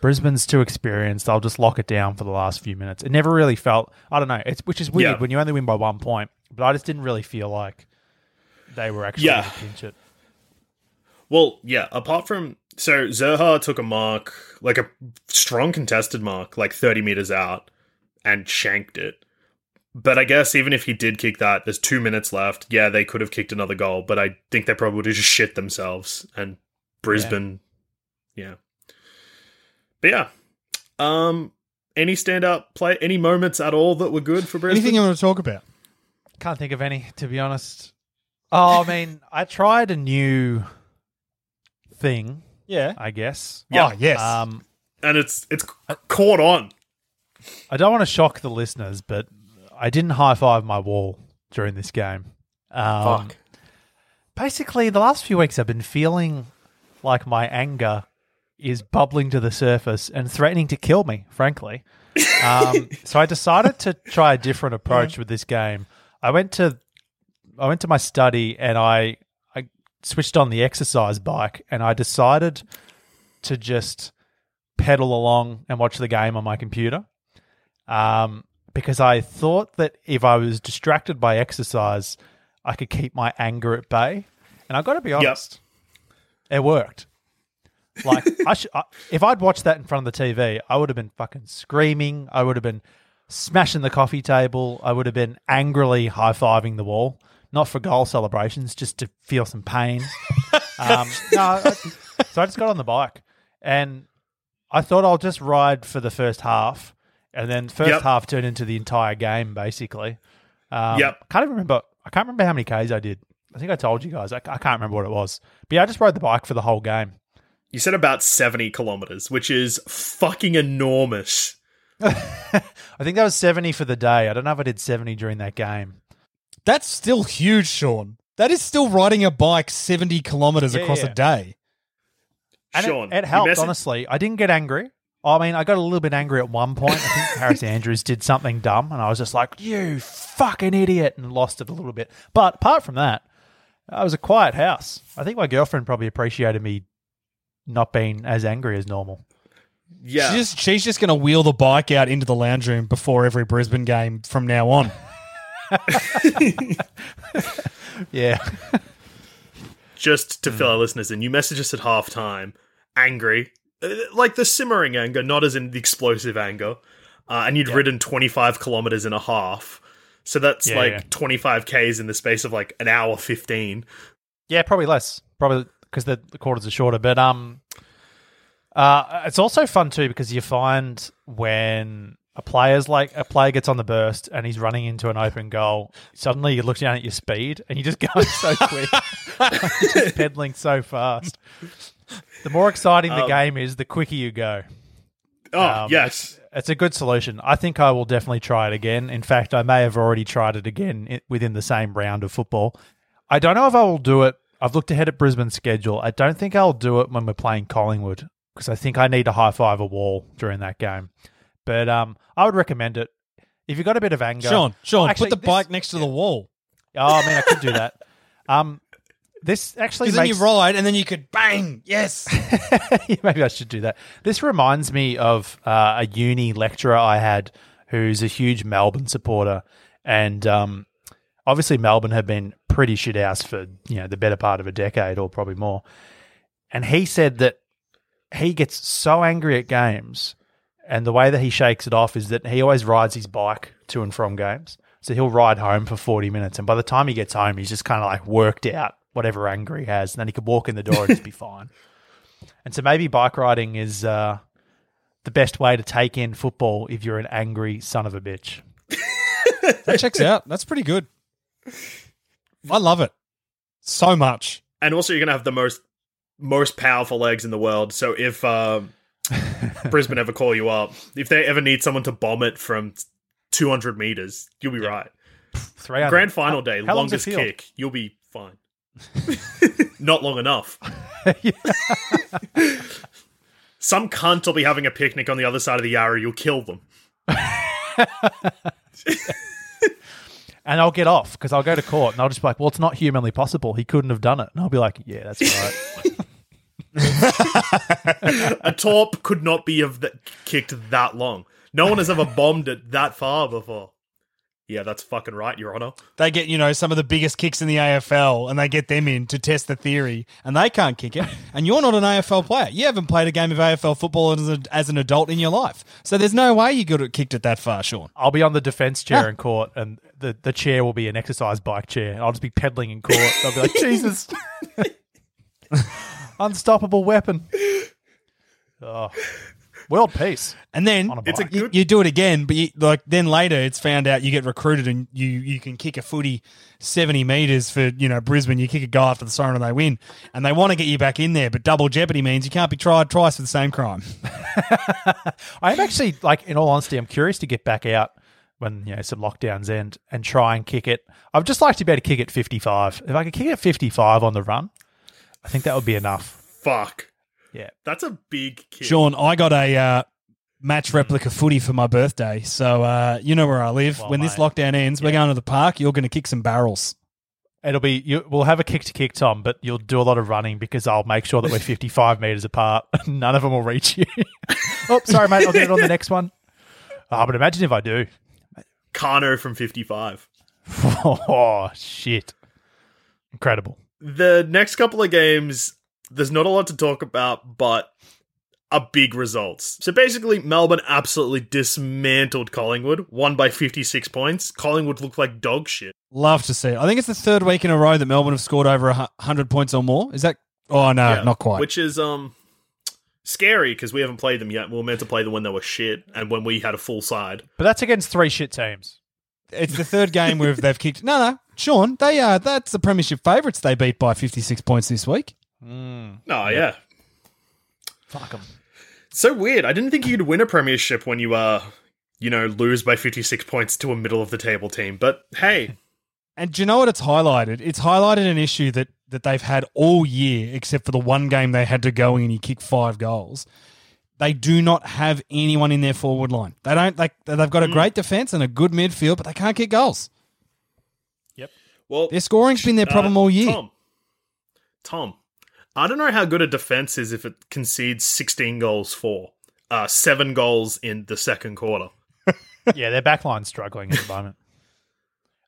Brisbane's too experienced. I'll just lock it down for the last few minutes. It never really felt, I don't know, it's which is weird Yeah. when you only win by one point, but I just didn't really feel like they were actually Yeah. going to pinch it. Well, yeah, apart from so Zurhaar took a mark, like a strong contested mark, like 30 meters out, and shanked it. But I guess even if he did kick that, there's two minutes left. Yeah, they could have kicked another goal, but I think they probably would have just shit themselves. And Brisbane, yeah. But yeah, um, any standout play, any moments at all that were good for Brisbane? Anything you want to talk about? Can't think of any, to be honest. Oh, I mean, I tried a new thing, Yeah. I guess. Oh, yes. Um, and it's it's caught on. I don't want to shock the listeners, but I didn't high five my wall during this game. Um, Fuck. Basically, the last few weeks I've been feeling like my anger is bubbling to the surface and threatening to kill me, frankly. Um, so I decided to try a different approach with this game. I went to I went to my study and I I switched on the exercise bike and I decided to just pedal along and watch the game on my computer. Um, because I thought that if I was distracted by exercise, I could keep my anger at bay. And I've got to be honest, it worked. Like I sh- I, if I'd watched that in front of the TV, I would have been fucking screaming. I would have been smashing the coffee table. I would have been angrily high fiving the wall, not for goal celebrations, just to feel some pain. um, no, I, so I just got on the bike and I thought I'll just ride for the first half, and then first Yep. half turned into the entire game basically. Um, Yep. Can't even remember. I can't remember how many k's I did. I think I told you guys. I, I can't remember what it was. But yeah, I just rode the bike for the whole game. You said about seventy kilometers, which is fucking enormous. I think that was seventy for the day. I don't know if I did seventy during that game. That's still huge, Sean. That is still riding a bike 70 kilometers Yeah, across yeah. a day. And Sean, it, it helped, honestly. I didn't get angry. I mean, I got a little bit angry at one point. I think Harris Andrews did something dumb, and I was just like, "You fucking idiot!" and lost it a little bit. But apart from that, I was a quiet house. I think my girlfriend probably appreciated me not being as angry as normal. Yeah, She's just, she's just going to wheel the bike out into the lounge room before every Brisbane game from now on. Yeah, just to fill our listeners in, you message us at halftime, angry, like the simmering anger, not as in the explosive anger, uh, and you'd ridden 25 kilometers and a half. So that's Yeah, like yeah. 25 Ks in the space of like an hour 15. yeah, probably less, probably because the, the quarters are shorter. But um, uh, it's also fun too because you find when a player's like a player gets on the burst and he's running into an open goal, suddenly you look down at your speed and you're just go so quick, just pedaling so fast. The more exciting the Um, game is, the quicker you go. Oh, Um, yes. It's a good solution. I think I will definitely try it again. In fact, I may have already tried it again within the same round of football. I don't know if I will do it. I've looked ahead at Brisbane's schedule. I don't think I'll do it when we're playing Collingwood because I think I need to high five a wall during that game. But um, I would recommend it if you've got a bit of anger. Sean, Sean, Actually, put the this- bike next to the wall. Oh, I mean, I could do that. Um, this actually Because then you ride and then you could bang. Yes. Maybe I should do that. This reminds me of uh, a uni lecturer I had who's a huge Melbourne supporter, and um, obviously Melbourne have been pretty shit house for you know the better part of a decade or probably more. And he said that he gets so angry at games, and the way that he shakes it off is that he always rides his bike to and from games. So he'll ride home for 40 minutes, and by the time he gets home, he's just kind of like worked out whatever anger he has, and then he could walk in the door and just be fine. And so maybe bike riding is uh, the best way to take in football if you're an angry son of a bitch. that checks out. That's pretty good. I love it so much. And also, you're going to have the most most powerful legs in the world. So if um, Brisbane ever call you up, if they ever need someone to bomb it from 200 meters, you'll be right. 300. Grand final How- day, how longest kick, you'll be fine. Not long enough. Some cunt will be having a picnic on the other side of the Yarra. You'll kill them. And I'll get off because I'll go to court and I'll just be like, well, it's not humanly possible. He couldn't have done it. And I'll be like, yeah, that's right. A torp could not be have th- kicked that long. No one has ever bombed it that far before. Yeah, that's fucking right, Your Honor. They get, you know, some of the biggest kicks in the AFL and they get them in to test the theory and they can't kick it. And you're not an AFL player. You haven't played a game of AFL football as, a, as an adult in your life. So there's no way you could have kicked it that far, Sean. I'll be on the defense chair Ah. in court, and the, the chair will be an exercise bike chair. And I'll just be pedaling in court. I'll be like, Jesus, unstoppable weapon. Oh. World peace. And then On a It's a bike. you, good you do it again, but you, like then later it's found out you get recruited and you you can kick a footy seventy meters for you know Brisbane. You kick a goal after the siren and they win, and they want to get you back in there. But double jeopardy means you can't be tried twice for the same crime. I'm actually like, in all honesty, I'm curious to get back out when you know some lockdowns end and try and kick it. I'd just like to be able to kick it 55. If I could kick it 55 on the run, I think that would be enough. Fuck. Yeah. That's a big kick. Sean, I got a uh, match replica footy for my birthday, so uh, you know where I live. Well, when this mate. lockdown ends, we're going to the park. You're going to kick some barrels. It'll be you. We'll have a kick to kick, Tom, but you'll do a lot of running because I'll make sure that we're 55 meters apart. None of them will reach you. oh, sorry, mate. I'll get it on the next one. Oh, but imagine if I do. Kano from 55. Oh shit! Incredible. The next couple of games, there's not a lot to talk about, but are big results. So basically, Melbourne absolutely dismantled Collingwood, won by 56 points. Collingwood looked like dog shit. Love to see it. I think it's the third week in a row that Melbourne have scored over a hundred points or more. Is that? Oh no, Yeah. not quite. Which is um scary because we haven't played them yet. We were meant to play them when they were shit and when we had a full side. But that's against three shit teams. It's the third game where they've kicked. No, no, Sean, they are. That's the premiership favourites. They beat by fifty six points this week. Mm. Oh yeah. Fuck them. So weird. I didn't think you could win a premiership when you uh you know, lose by 56 points to a middle of the table team. But hey, And do you know what it's highlighted? It's highlighted an issue that that they've had all year, except for the one game they had to go in and he kicked five goals. They do not have anyone in their forward line. They don't. Like they've got a mm. great defense and a good midfield, but they can't kick goals. Well, Their scoring's been their problem Uh, all year. Tom, Tom, I don't know how good a defense is if it concedes 16 goals for uh, seven goals in the second quarter. yeah, their backline's struggling at the moment.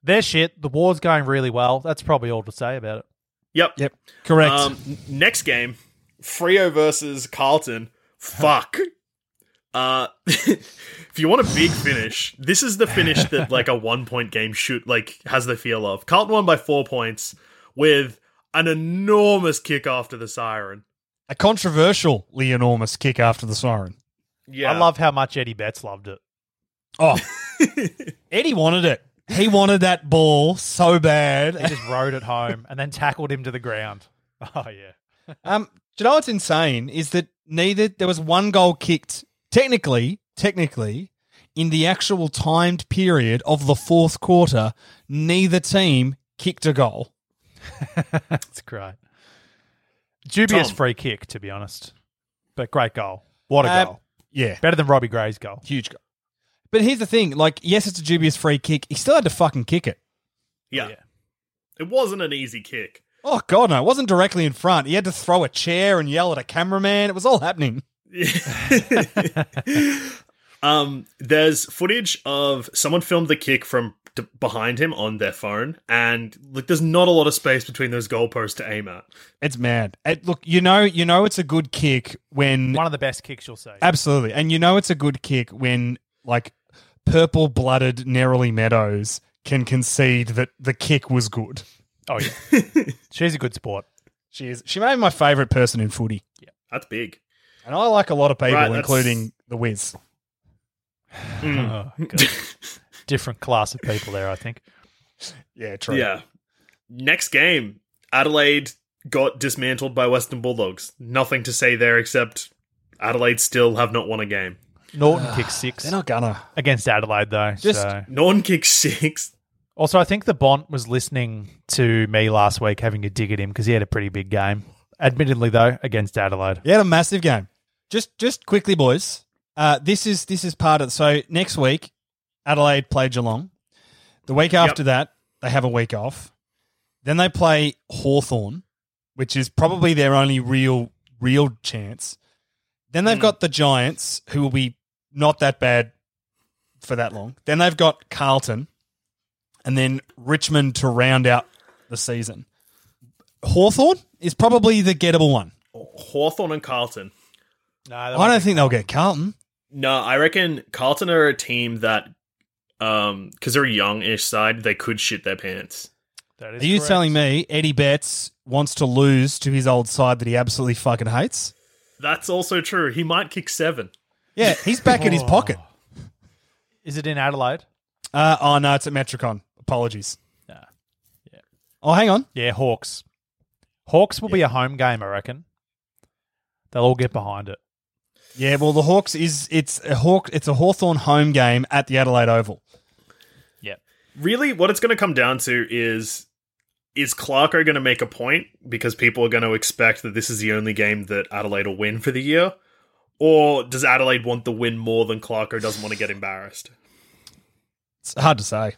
They're shit. The war's going really well. That's probably all to say about it. Yep. Yep, correct. Um, next game, Freo versus Carlton. Fuck. Uh, if you want a big finish, this is the finish that like a one point game shoot like has the feel of. Carlton won by four points with an enormous kick after the siren. a controversially enormous kick after the siren. Yeah, I love how much Eddie Betts loved it. Oh, Eddie wanted it. He wanted that ball so bad. He just rode it home and then tackled him to the ground. Oh yeah. Um, do you know what's insane is that neither there was one goal kicked technically, technically, in the actual timed period of the fourth quarter. Neither team kicked a goal. That's great. Dubious Tom. free kick, to be honest. But great goal. What a Uh, goal. Yeah, Better than Robbie Gray's goal. huge goal. But here's the thing: like, yes, it's a dubious free kick. He still had to fucking kick it. yeah. yeah. It wasn't an easy kick. Oh god, no! It wasn't directly in front. He had to throw a chair and yell at a cameraman. It was all happening. um, there's footage of someone filmed the kick from d- behind him on their phone, and like, there's not a lot of space between those goalposts to aim at. It's mad. It, look, you know, you know, it's a good kick when One of the best kicks you'll see. absolutely, and you know, it's a good kick when like purple-blooded Nerily Meadows can concede that the kick was good. Oh yeah. She's a good sport. She is. She may be my favourite person in footy, Yeah. That's big. And I like a lot of people, Right, including the Wiz. Hmm. Oh, Different class of people there, I think. Yeah, true. Yeah. Next game, Adelaide got dismantled by Western Bulldogs. Nothing to say there except Adelaide still have not won a game. Naughton kicked six they're not gonna. against Adelaide, though. Just- so. Non kick six. Also, I think the Bont was listening to me last week, having a dig at him because he had a pretty big game. Admittedly, though, against Adelaide. He had a massive game. Just just quickly, boys. Uh, this is this is part of so next week, Adelaide play Geelong. The week after that, they have a week off. Then they play Hawthorn, which is probably their only real real chance. Then they've got the Giants, who will be not that bad for that long. Then they've got Carlton, and then Richmond to round out the season. Hawthorn is probably the gettable one. Hawthorn and Carlton. No, I don't think they'll get Carlton. No, I reckon Carlton are a team that, um, because they're a young-ish side, they could shit their pants. That is Are you correct. telling me Eddie Betts wants to lose to his old side that he absolutely fucking hates? That's also true. He might kick seven. Yeah, he's back in his pocket. Is it in Adelaide? Uh, oh no, it's at Metricon. Apologies. Nah. Oh, hang on. Yeah, Hawks. Hawks will be a home game, I reckon. They'll all get behind it. Yeah, well, the Hawks is it's a Hawk. It's a Hawthorn home game at the Adelaide Oval. Yep. Really, what it's going to come down to is is Clarko going to make a point because people are going to expect that this is the only game that Adelaide will win for the year, or does Adelaide want the win more than Clarko doesn't want to get embarrassed? It's hard to say.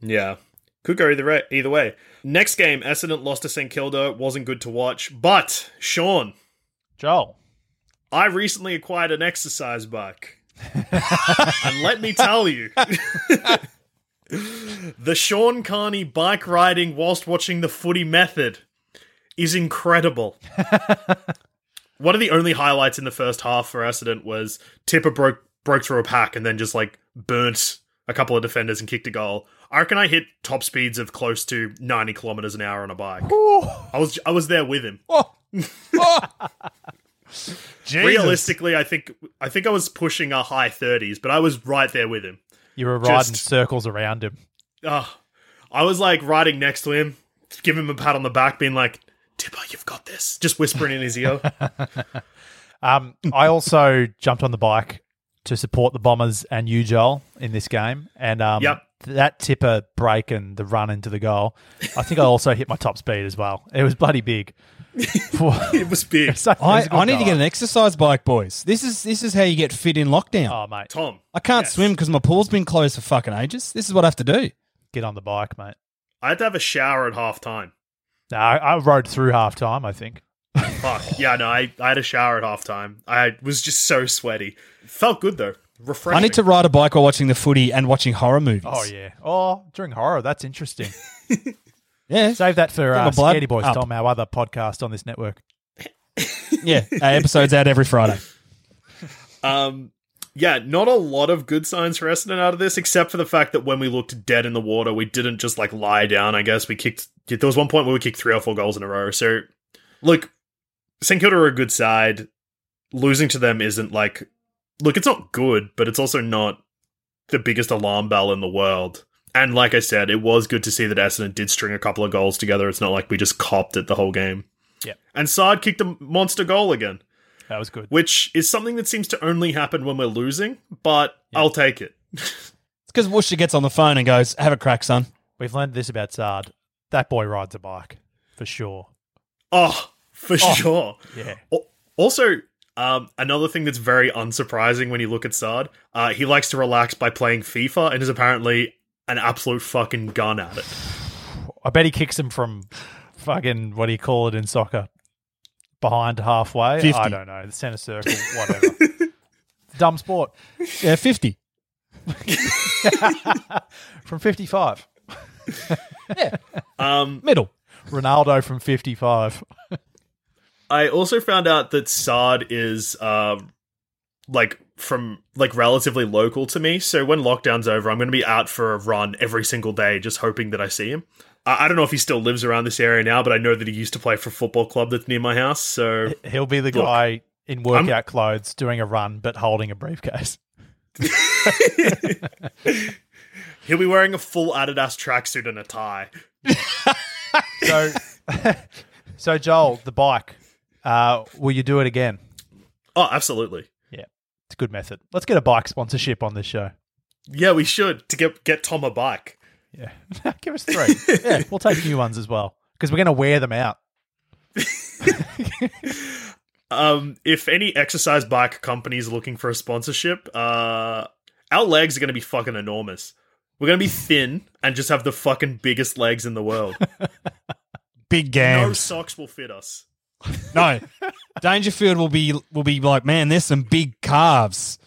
Yeah. Could go either way. Either way. Next game, Essendon lost to St Kilda. Wasn't good to watch. But, Sean, Joel. I recently acquired an exercise bike. and let me tell you, the Sean Carney bike riding whilst watching the footy method is incredible. One of the only highlights in the first half for Essendon was Tippa broke broke through a pack and then just like burnt a couple of defenders and kicked a goal. I reckon I hit top speeds of close to 90 kilometers an hour on a bike. I was I was there with him. Oh. Oh. Realistically, I think I think I was pushing a high 30s, but I was right there with him. You were riding Just- circles around him. Uh, I was like riding next to him, give him a pat on the back, being like, Tippa, you've got this. Just whispering in his ear. Um, I also jumped on the bike to support the Bombers and you, Joel, in this game. And um, Yep. that Tippa break and the run into the goal, I think I also hit my top speed as well. It was bloody big. it was big. So- it was I, a good I need to get an exercise bike, boys. This is this is how you get fit in lockdown. Oh, mate. Tom. I can't yes. swim because my pool's been closed for fucking ages. This is what I have to do. Get on the bike, mate. I had to have a shower at half time. No, I, I rode through half time, I think. Fuck. Yeah, no, I, I had a shower at half time. I was just so sweaty. Felt good though. Refreshing. I need to ride a bike while watching the footy and watching horror movies. Oh, yeah. Oh, during horror. That's interesting. yeah, Save that for Get uh, blood Scaredy Boys, up. Tom, our other podcast on this network. yeah. Uh, episodes out every Friday. Um, yeah, not a lot of good signs for Essendon out of this, except for the fact that when we looked dead in the water, we didn't just like lie down. I guess we kicked. There was one point where we kicked three or four goals in a row. So, look, St Kilda are a good side. Losing to them isn't like, look, it's not good, but it's also not the biggest alarm bell in the world. And like I said, it was good to see that Essendon did string a couple of goals together. It's not like we just copped it the whole game. Yep. And Saad kicked a monster goal again That was good. which is something that seems to only happen when we're losing, but I'll take it. It's because Woosha gets on the phone and goes, "Have a crack, son." We've learned this about Saad. That boy rides a bike, for sure. Oh, for sure. Yeah. Also, um, another thing that's very unsurprising when you look at Saad, uh, he likes to relax by playing FIFA and is apparently an absolute fucking gun at it. I bet he kicks him from fucking what do you call it in soccer? Behind halfway? 50. I don't know. The centre circle, whatever. Dumb sport. Yeah, fifty. From 55. yeah. Um, Middle. Ronaldo from 55. I also found out that Saad is um like from like relatively local to me. So when lockdown's over, I'm going to be out for a run every single day, just hoping that I see him. I I don't know if he still lives around this area now, but I know that he used to play for a football club that's near my house. So He'll be the Look, guy in workout clothes doing a run but holding a briefcase. he'll be wearing a full Adidas tracksuit and a tie. So, so Joel, the bike, uh, will you do it again? Oh, absolutely. It's a good method. Let's get a bike sponsorship on this show. Yeah, we should to get get Tom a bike. Yeah, give us three. yeah, we'll take new ones as well because we're going to wear them out. Um, if any exercise bike companies are looking for a sponsorship, uh, our legs are going to be fucking enormous. We're going to be thin and just have the fucking biggest legs in the world. Big No socks will fit us. No. Dangerfield will be will be like, man, there's some big calves.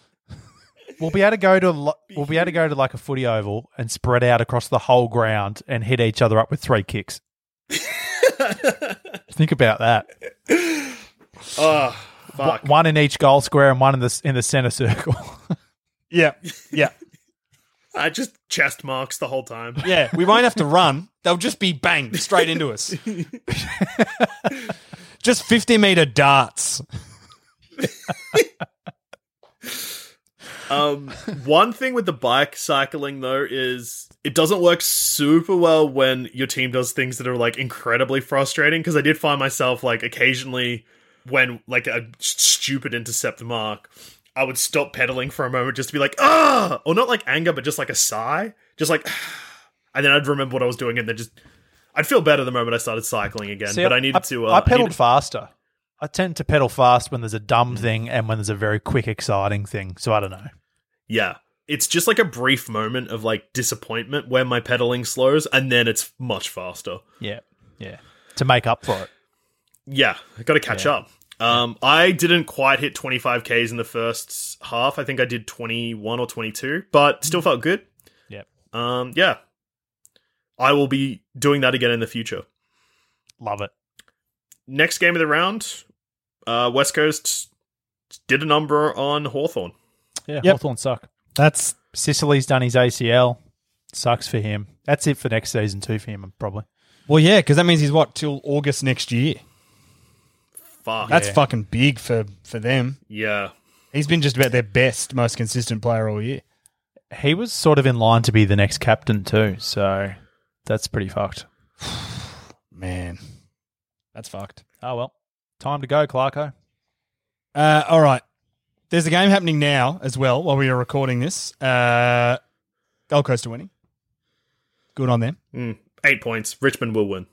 We'll be able to go to a lo- we'll be able to go to like a footy oval and spread out across the whole ground and hit each other up with three kicks. Think about that. Oh, fuck. W- One in each goal square and one in the s- in the center circle. Yeah, yeah, I just chest marks the whole time. yeah. We won't have to run. They'll just be bang straight into us. Just fifty meter darts. Um, one thing with the bike cycling though is it doesn't work super well when your team does things that are like incredibly frustrating. Because I did find myself like occasionally when like a stupid intercept mark, I would stop pedaling for a moment just to be like ah, or not like anger, but just like a sigh, just like, and then I'd remember what I was doing, and then just I'd feel better the moment I started cycling again. See, but I needed to. Uh, I pedaled needed- faster. I tend to pedal fast when there's a Mm. dumb thing and when there's a very quick, exciting thing. So I don't know. Yeah. It's just like a brief moment of like disappointment where my pedaling slows and then it's much faster. Yeah, yeah. To make up for it. Yeah, I got to catch up. Um, I didn't quite hit 25Ks in the first half. I think I did 21 or 22, but still felt good. Yep. Um, yeah. I will be doing that again in the future. Love it. Next game of the round, uh, West Coast did a number on Hawthorn. Yeah, Yep. Hawthorn suck. That's Sicily's done his ACL. Sucks for him. That's it for next season too for him, probably. well, yeah, because that means he's what till August next year. Fuck. That's Yeah. fucking big for for them. yeah. He's been just about their best, most consistent player all year. He was sort of in line to be the next captain too, so that's pretty fucked. Man, that's fucked. Oh well. Time to go, Clarko. Uh, all right. There's a game happening now as well while we are recording this. Uh, Gold Coast are winning. Good on them. Mm, eight points. Richmond will win.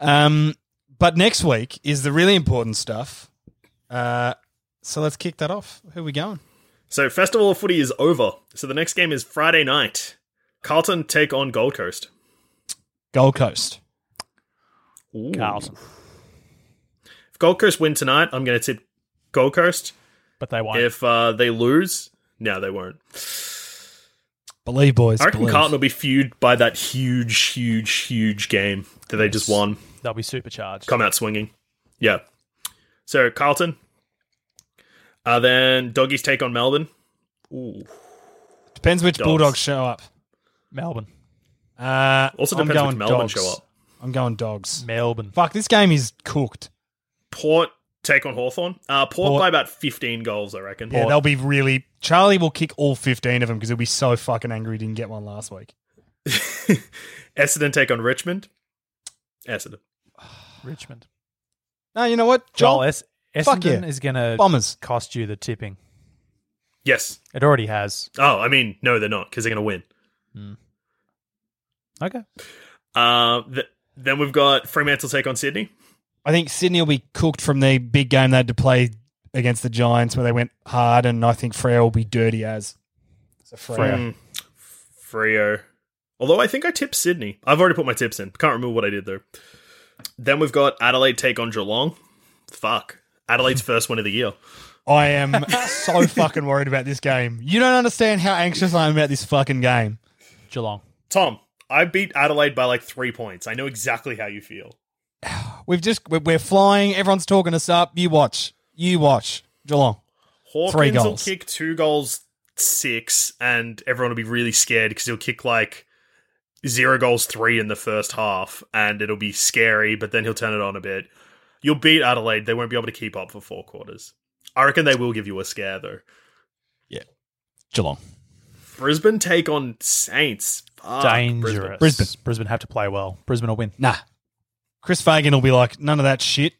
Um, but next week is the really important stuff. Uh, so let's kick that off. Who are we going? So Festival of Footy is over. So the next game is Friday night. Carlton take on Gold Coast. Gold Coast. Carlton. If Gold Coast win tonight, I'm going to tip Gold Coast. But they won't. If uh, they lose, no, they won't. Believe, boys. I reckon believe. Carlton will be fueled by that huge, huge, huge game that they just won. They'll be supercharged. Come out swinging. Yeah. So Carlton. Uh, then Doggies take on Melbourne. Ooh. Depends which Dogs. Bulldogs show up. Melbourne. Uh, Also I'm depends going which Melbourne dogs. show up. I'm going dogs. Melbourne. Fuck, this game is cooked. Port take on Hawthorn. Uh, Port, Port. by about 15 goals, I reckon. Yeah, they'll be really. Charlie will kick all 15 of them because he'll be so fucking angry he didn't get one last week. Essendon take on Richmond. Essendon. Richmond. No, you know what? Joel Joel, S- Fuck Essendon yeah. is going to Bombers. cost you the tipping. Yes. It already has. Oh, I mean, no, they're not because they're going to win. Okay. Uh, th- then we've got Fremantle take on Sydney. I think Sydney will be cooked from the big game they had to play against the Giants where they went hard, and I think Freo will be dirty as. So Freo. Freo. Mm, Freo. Although I think I tipped Sydney. I've already put my tips in. Can't remember what I did though. Then we've got Adelaide take on Geelong. Fuck. Adelaide's first win of the year. I am so fucking worried about this game. You don't understand how anxious I am about this fucking game. Geelong. Tom, I beat Adelaide by like three points. I know exactly how you feel. We've just we're, flying. Everyone's talking us up. You watch. You watch. Geelong. Hawkins Three will kick two goals, six, and everyone will be really scared because he'll kick like zero goals, three in the first half, and it'll be scary, but then he'll turn it on a bit. You'll beat Adelaide. They won't be able to keep up for four quarters. I reckon they will give you a scare, though. Yeah, Geelong. Brisbane take on Saints. Fuck, Dangerous. Brisbane. Brisbane have to play well. Brisbane will win. Nah. Chris Fagan will be like, none of that shit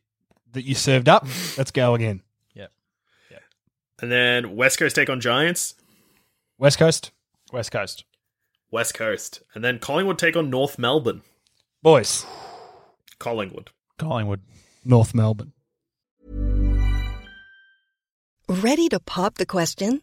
that you served up. Let's go again. Yeah. Yeah. And then West Coast take on Giants. West Coast. West Coast. West Coast. And then Collingwood take on North Melbourne. Boys. Collingwood. Collingwood. North Melbourne. Ready to pop the question?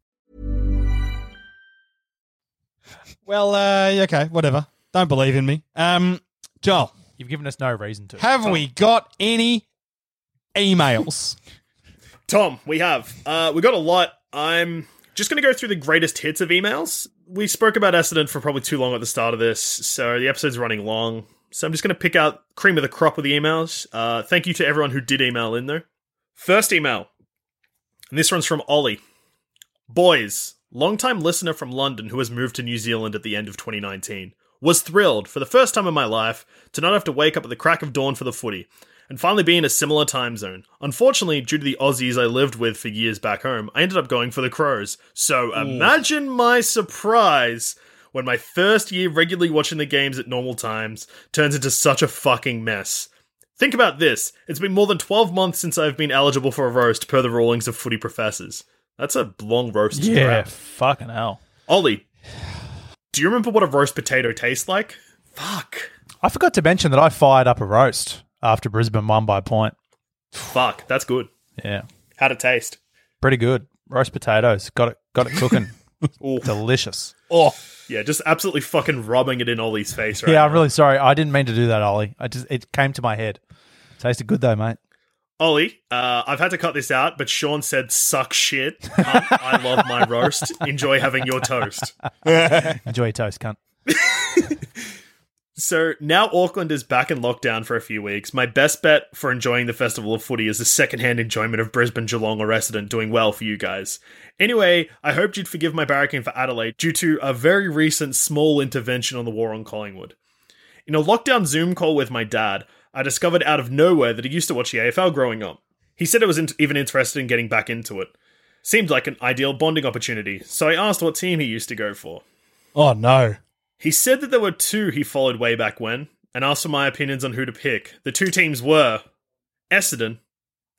Well, uh, okay, whatever. Don't believe in me. Um, Joel, You've given us no reason to. have we got any emails? Tom, we have. Uh, we got a lot. I'm just going to go through the greatest hits of emails. We spoke about Essendon for probably too long at the start of this, so the episode's running long. So I'm just going to pick out cream of the crop of the emails. Uh, thank you to everyone who did email in, though. First email, and this one's from Ollie. Boys, long-time listener from London who has moved to New Zealand at the end of 2019, was thrilled for the first time in my life to not have to wake up at the crack of dawn for the footy and finally be in a similar time zone. Unfortunately, due to the Aussies I lived with for years back home, I ended up going for the Crows. So imagine my surprise when my first year regularly watching the games at normal times turns into such a fucking mess. Think about this. It's been more than 12 months since I've been eligible for a roast per the rulings of footy professors. That's a long roast. Yeah, fucking hell. Ollie, do you remember what a roast potato tastes like? Fuck. I forgot to mention that I fired up a roast after Brisbane won by a point. Fuck. That's good. Yeah, How'd it taste? pretty good. Roast potatoes. Got it. Got it cooking. Delicious. Oh. Yeah, just absolutely fucking rubbing it in Ollie's face right yeah, now. I'm really sorry. I didn't mean to do that, Ollie. I just it came to my head. Tasted good though, mate. Ollie, uh, I've had to cut this out, but Sean said, suck shit. Cunt, I love my roast. Enjoy having your toast. Enjoy your toast, cunt. So now Auckland is back in lockdown for a few weeks. My best bet for enjoying the Festival of Footy is a secondhand enjoyment of Brisbane, Geelong, or Essendon doing well for you guys. Anyway, I hoped you'd forgive my barracking for Adelaide due to a very recent small intervention on the war on Collingwood. In a lockdown Zoom call with my dad, I discovered out of nowhere that he used to watch the AFL growing up. He said I was in- even interested in getting back into it. Seemed like an ideal bonding opportunity, so I asked what team he used to go for. Oh no. He said that there were two he followed way back when, and asked for my opinions on who to pick. The two teams were Essendon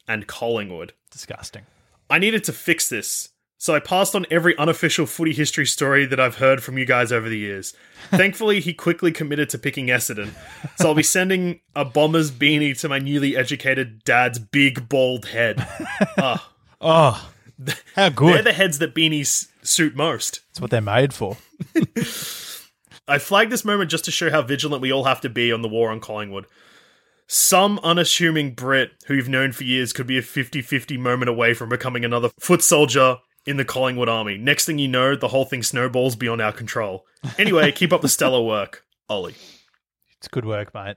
and Collingwood. Disgusting. I needed to fix this, so I passed on every unofficial footy history story that I've heard from you guys over the years. Thankfully, he quickly committed to picking Essendon, so I'll be sending a Bombers beanie to my newly educated dad's big bald head. Ah, Oh, how good! they're the heads that beanies suit most. That's what they're made for. I flagged this moment just to show how vigilant we all have to be on the war on Collingwood. Some unassuming Brit who you've known for years could be a 50 50 moment away from becoming another foot soldier in the Collingwood army. Next thing you know, the whole thing snowballs beyond our control. Anyway, keep up the stellar work. Ollie. It's good work, mate.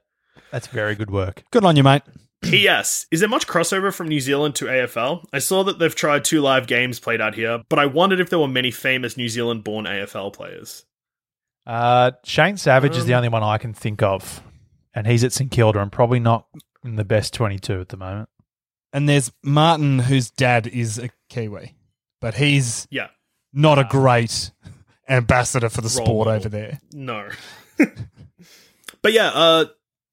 That's very good work. Good on you, mate. P.S. Is there much crossover from New Zealand to AFL? I saw that they've tried two live games played out here, but I wondered if there were many famous New Zealand born AFL players. Uh, Shane Savage is the Um, only one I can think of, and he's at St Kilda and probably not in the best 22 at the moment. And there's Martin, whose dad is a Kiwi, but he's Yeah, not a great ambassador for the Role sport model. over there. No. but yeah, uh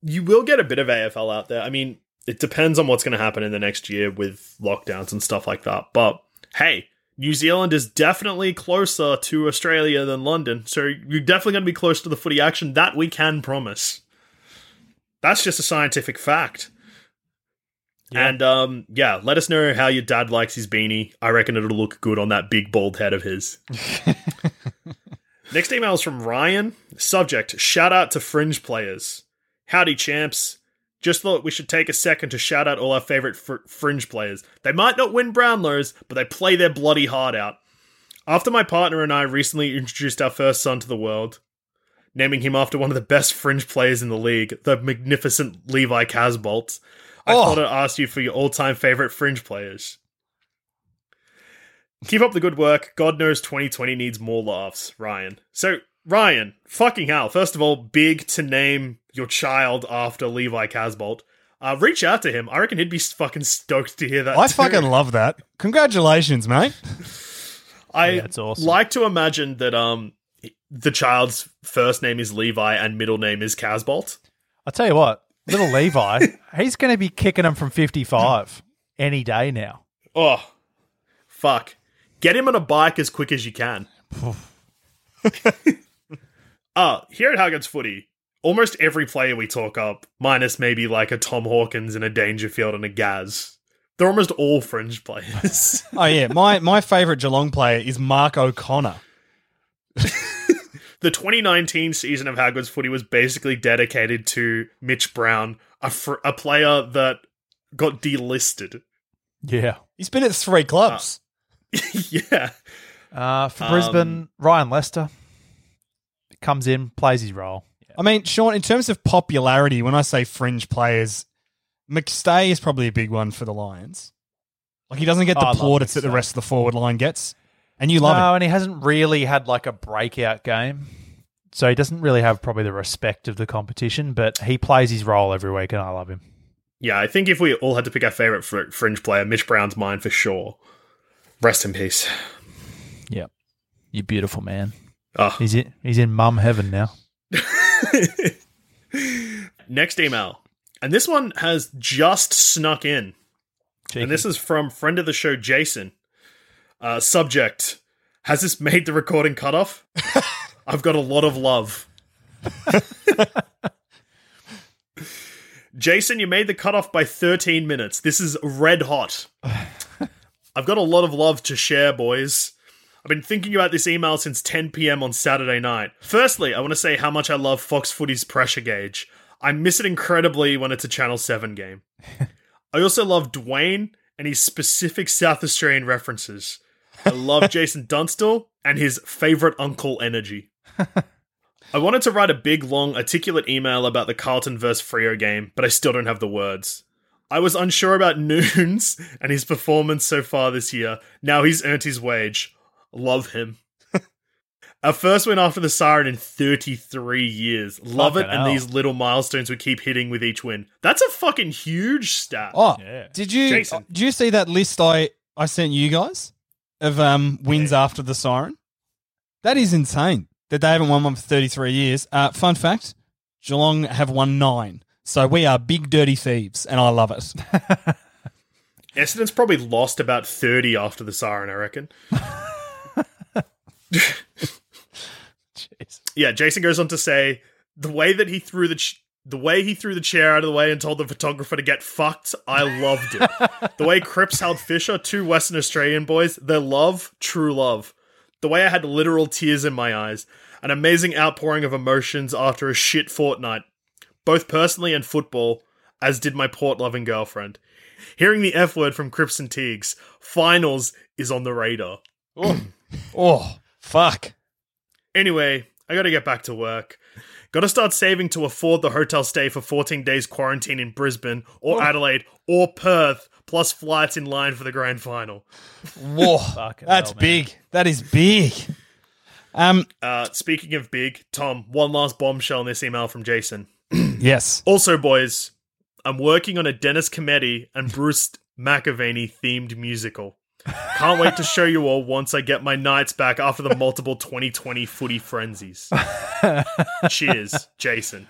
you will get a bit of AFL out there. I mean, it depends on what's going to happen in the next year with lockdowns and stuff like that. But hey, New Zealand is definitely closer to Australia than London, so you're definitely going to be close to the footy action. That we can promise. That's just a scientific fact. And um, yeah, let us know how your dad likes his beanie. I reckon it'll look good on that big bald head of his. Next email is from Ryan. Subject: Shout out to fringe players. Howdy, champs. Just thought we should take a second to shout out all our favorite fr- fringe players. They might not win Brownlows, but they play their bloody heart out. After my partner and I recently introduced our first son to the world, naming him after one of the best fringe players in the league, the magnificent Levi Casboult, I Oh. thought I'd ask you for your all-time favorite fringe players. Keep up the good work. God knows 2020 needs more laughs, Ryan. So, Ryan, fucking hell. First of all, big to name your child after Levi Casboult. Uh, reach out to him. I reckon he'd be fucking stoked to hear that. I too. fucking love that. Congratulations, mate. I Yeah, it's awesome. like to imagine that um the child's first name is Levi and middle name is Casboult. I'll tell you what, little Levi, he's going to be kicking him from 55 any day now. Oh, fuck! Get him on a bike as quick as you can. uh, here at How Good's Footy, almost every player we talk up, minus maybe like a Tom Hawkins and a Dangerfield and a Gaz, they're almost all fringe players. Oh yeah, my my favorite Geelong player is Mark O'Connor. The 2019 season of How Good's Footy was basically dedicated to Mitch Brown, a, fr- a player that got delisted. Yeah. He's been at three clubs. yeah. Uh, for Um, Brisbane, Ryan Lester comes in, plays his role. I mean, Sean, in terms of popularity, when I say fringe players, McStay is probably a big one for the Lions. Like he doesn't get the love plaudits that the rest of the forward line gets, and you love no, him. and he hasn't really had like a breakout game. So he doesn't really have probably the respect of the competition, but he plays his role every week, and I love him. Yeah, I think if we all had to pick our favorite fr- fringe player, Mitch Brown's mine for sure. Rest in peace. Yep. You beautiful man. Oh. He's in, he's in mum heaven now. Next email. And this one has just snuck in. Cheeky. And this is from friend of the show, Jason. Uh, subject Has this made the recording cut off? I've got a lot of love. Jason, you made the cutoff by 13 minutes. This is red hot. I've got a lot of love to share, boys. I've been thinking about this email since 10 p.m. on Saturday night. Firstly, I want to say how much I love Fox Footy's pressure gauge. I miss it incredibly when it's a Channel 7 game. I also love Dwayne and his specific South Australian references. I love Jason Dunstall and his favorite uncle energy. I wanted to write a big, long, articulate email about the Carlton vs. Freo game, but I still don't have the words. I was unsure about Noons and his performance so far this year. Now he's earned his wage. Love him. Our first win after the siren in 33 years. Love it, Fucking and hell. these little milestones we keep hitting with each win. That's a fucking huge stat. Oh, Yeah. did you Jason. Uh, did you see that list I I sent you guys of um wins after the siren? That is insane. That they haven't won one for thirty three years. Uh, fun fact: Geelong have won nine. So we are big dirty thieves, and I love it. Essendon's probably lost about 30 after the siren, I reckon. Yeah, Jason goes on to say the way that he threw the ch- the way he threw the chair out of the way and told the photographer to get fucked, I loved it. the way Cripps held Fisher, two Western Australian boys, their love, true love. The way I had literal tears in my eyes, an amazing outpouring of emotions after a shit fortnight, both personally and football, as did my port loving girlfriend. Hearing the F word from Cripps and Teagues, finals is on the radar. Oh. oh fuck! Anyway, I gotta get back to work. Gotta start saving to afford the hotel stay for 14 days quarantine in Brisbane or Adelaide or Perth, plus flights in line for the grand final. Whoa, that's hell, big. That is big. Um, Uh, speaking of big, Tom, one last bombshell in this email from Jason. yes. Also, boys, I'm working on a Dennis Cometti and Bruce McAvaney themed musical. Can't wait to show you all once I get my nights back after the multiple 2020 footy frenzies. Cheers, Jason.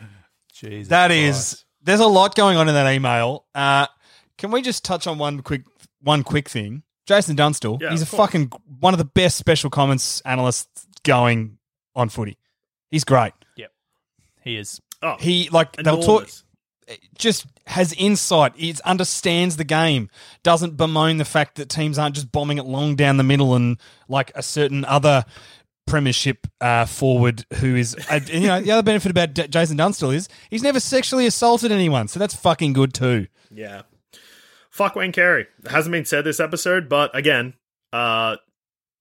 Jesus That Christ. is. There's a lot going on in that email. Uh, can we just touch on one quick one quick thing? Jason Dunstall. Yeah, he's a course. fucking one of the best special comments analysts going on footy. He's great. Yep, he is. Oh, He like they'll talk. Just has insight. He understands the game. Doesn't bemoan the fact that teams aren't just bombing it long down the middle and like a certain other premiership uh, forward who is. Uh, you know, the other benefit about D- Jason Dunstall is he's never sexually assaulted anyone, so that's fucking good too. Yeah. Fuck Wayne Carey. It hasn't been said this episode, but again, uh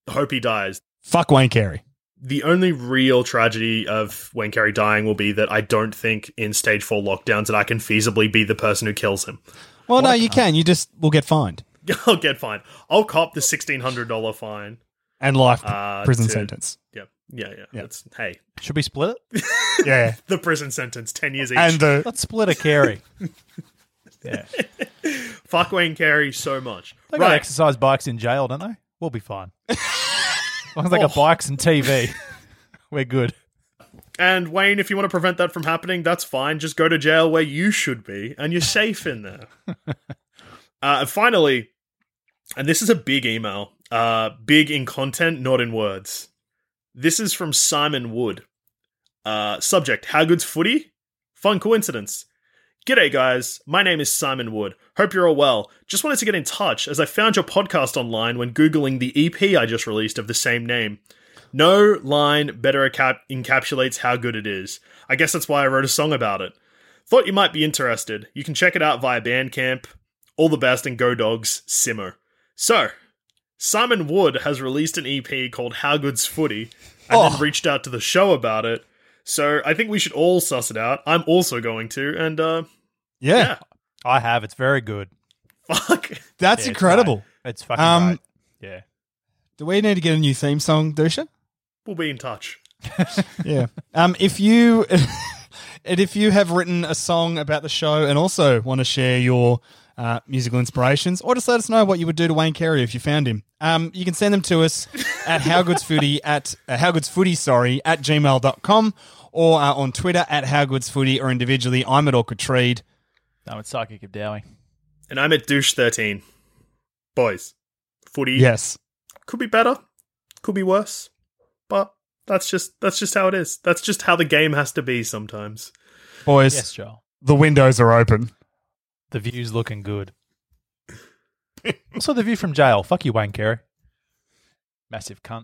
hope he dies. Fuck Wayne Carey. The only real tragedy of Wayne Carey dying will be that I don't think in stage four lockdowns that I can feasibly be the person who kills him. Well, no, you can. You just will get fined I'll get fined. I'll cop the sixteen hundred dollar fine. and life Uh, prison to- sentence. Yeah, yeah, yeah. Yeah. That's hey, Should we split it? Yeah, the prison sentence, ten years each. and the Let's split a carry. yeah. Fuck Wayne Carey so much. They got exercise bikes in jail, don't they? We'll be fine. As long as they got bikes and TV, we're good. And Wayne, if you want to prevent that from happening, that's fine. Just go to jail where you should be, and you're safe in there. uh, and finally, and this is a big email, uh, big in content, not in words. This is from Simon Wood. Uh, subject: How good's footy? Fun coincidence. G'day, guys. My name is Simon Wood. Hope you're all well. Just wanted to get in touch as I found your podcast online when Googling the EP I just released of the same name. No line better encap- encapsulates how good it is. I guess that's why I wrote a song about it. Thought you might be interested. You can check it out via Bandcamp. All the best and go dogs, Simmer. So, Simon Wood has released an EP called How Good's Footy and Oh. then reached out to the show about it. So, I think we should all suss it out. I'm also going to, and uh, Yeah, yeah, I have. It's very good. fuck. that's Yeah, it's incredible. It's fucking Um, great. Yeah. Do we need to get a new theme song, Dusha? We'll be in touch. yeah. Um, if you and if you have written a song about the show and also want to share your uh, musical inspirations, or just let us know what you would do to Wayne Carey if you found him, um, you can send them to us at howgoodsfooty at uh, howgoodsfooty sorry at gmail.com or uh, on Twitter at howgoodsfooty or individually. I'm at awkward Treed. I'm at Psychic of Dowie. And I'm at douche 13. Boys, footy Yes. could be better, could be worse, but that's just that's just how it is. That's just how the game has to be sometimes. Boys, Yes, Joel. the windows are open. The view's looking good. also, the view from jail. Fuck you, Wayne Carey. Massive cunt.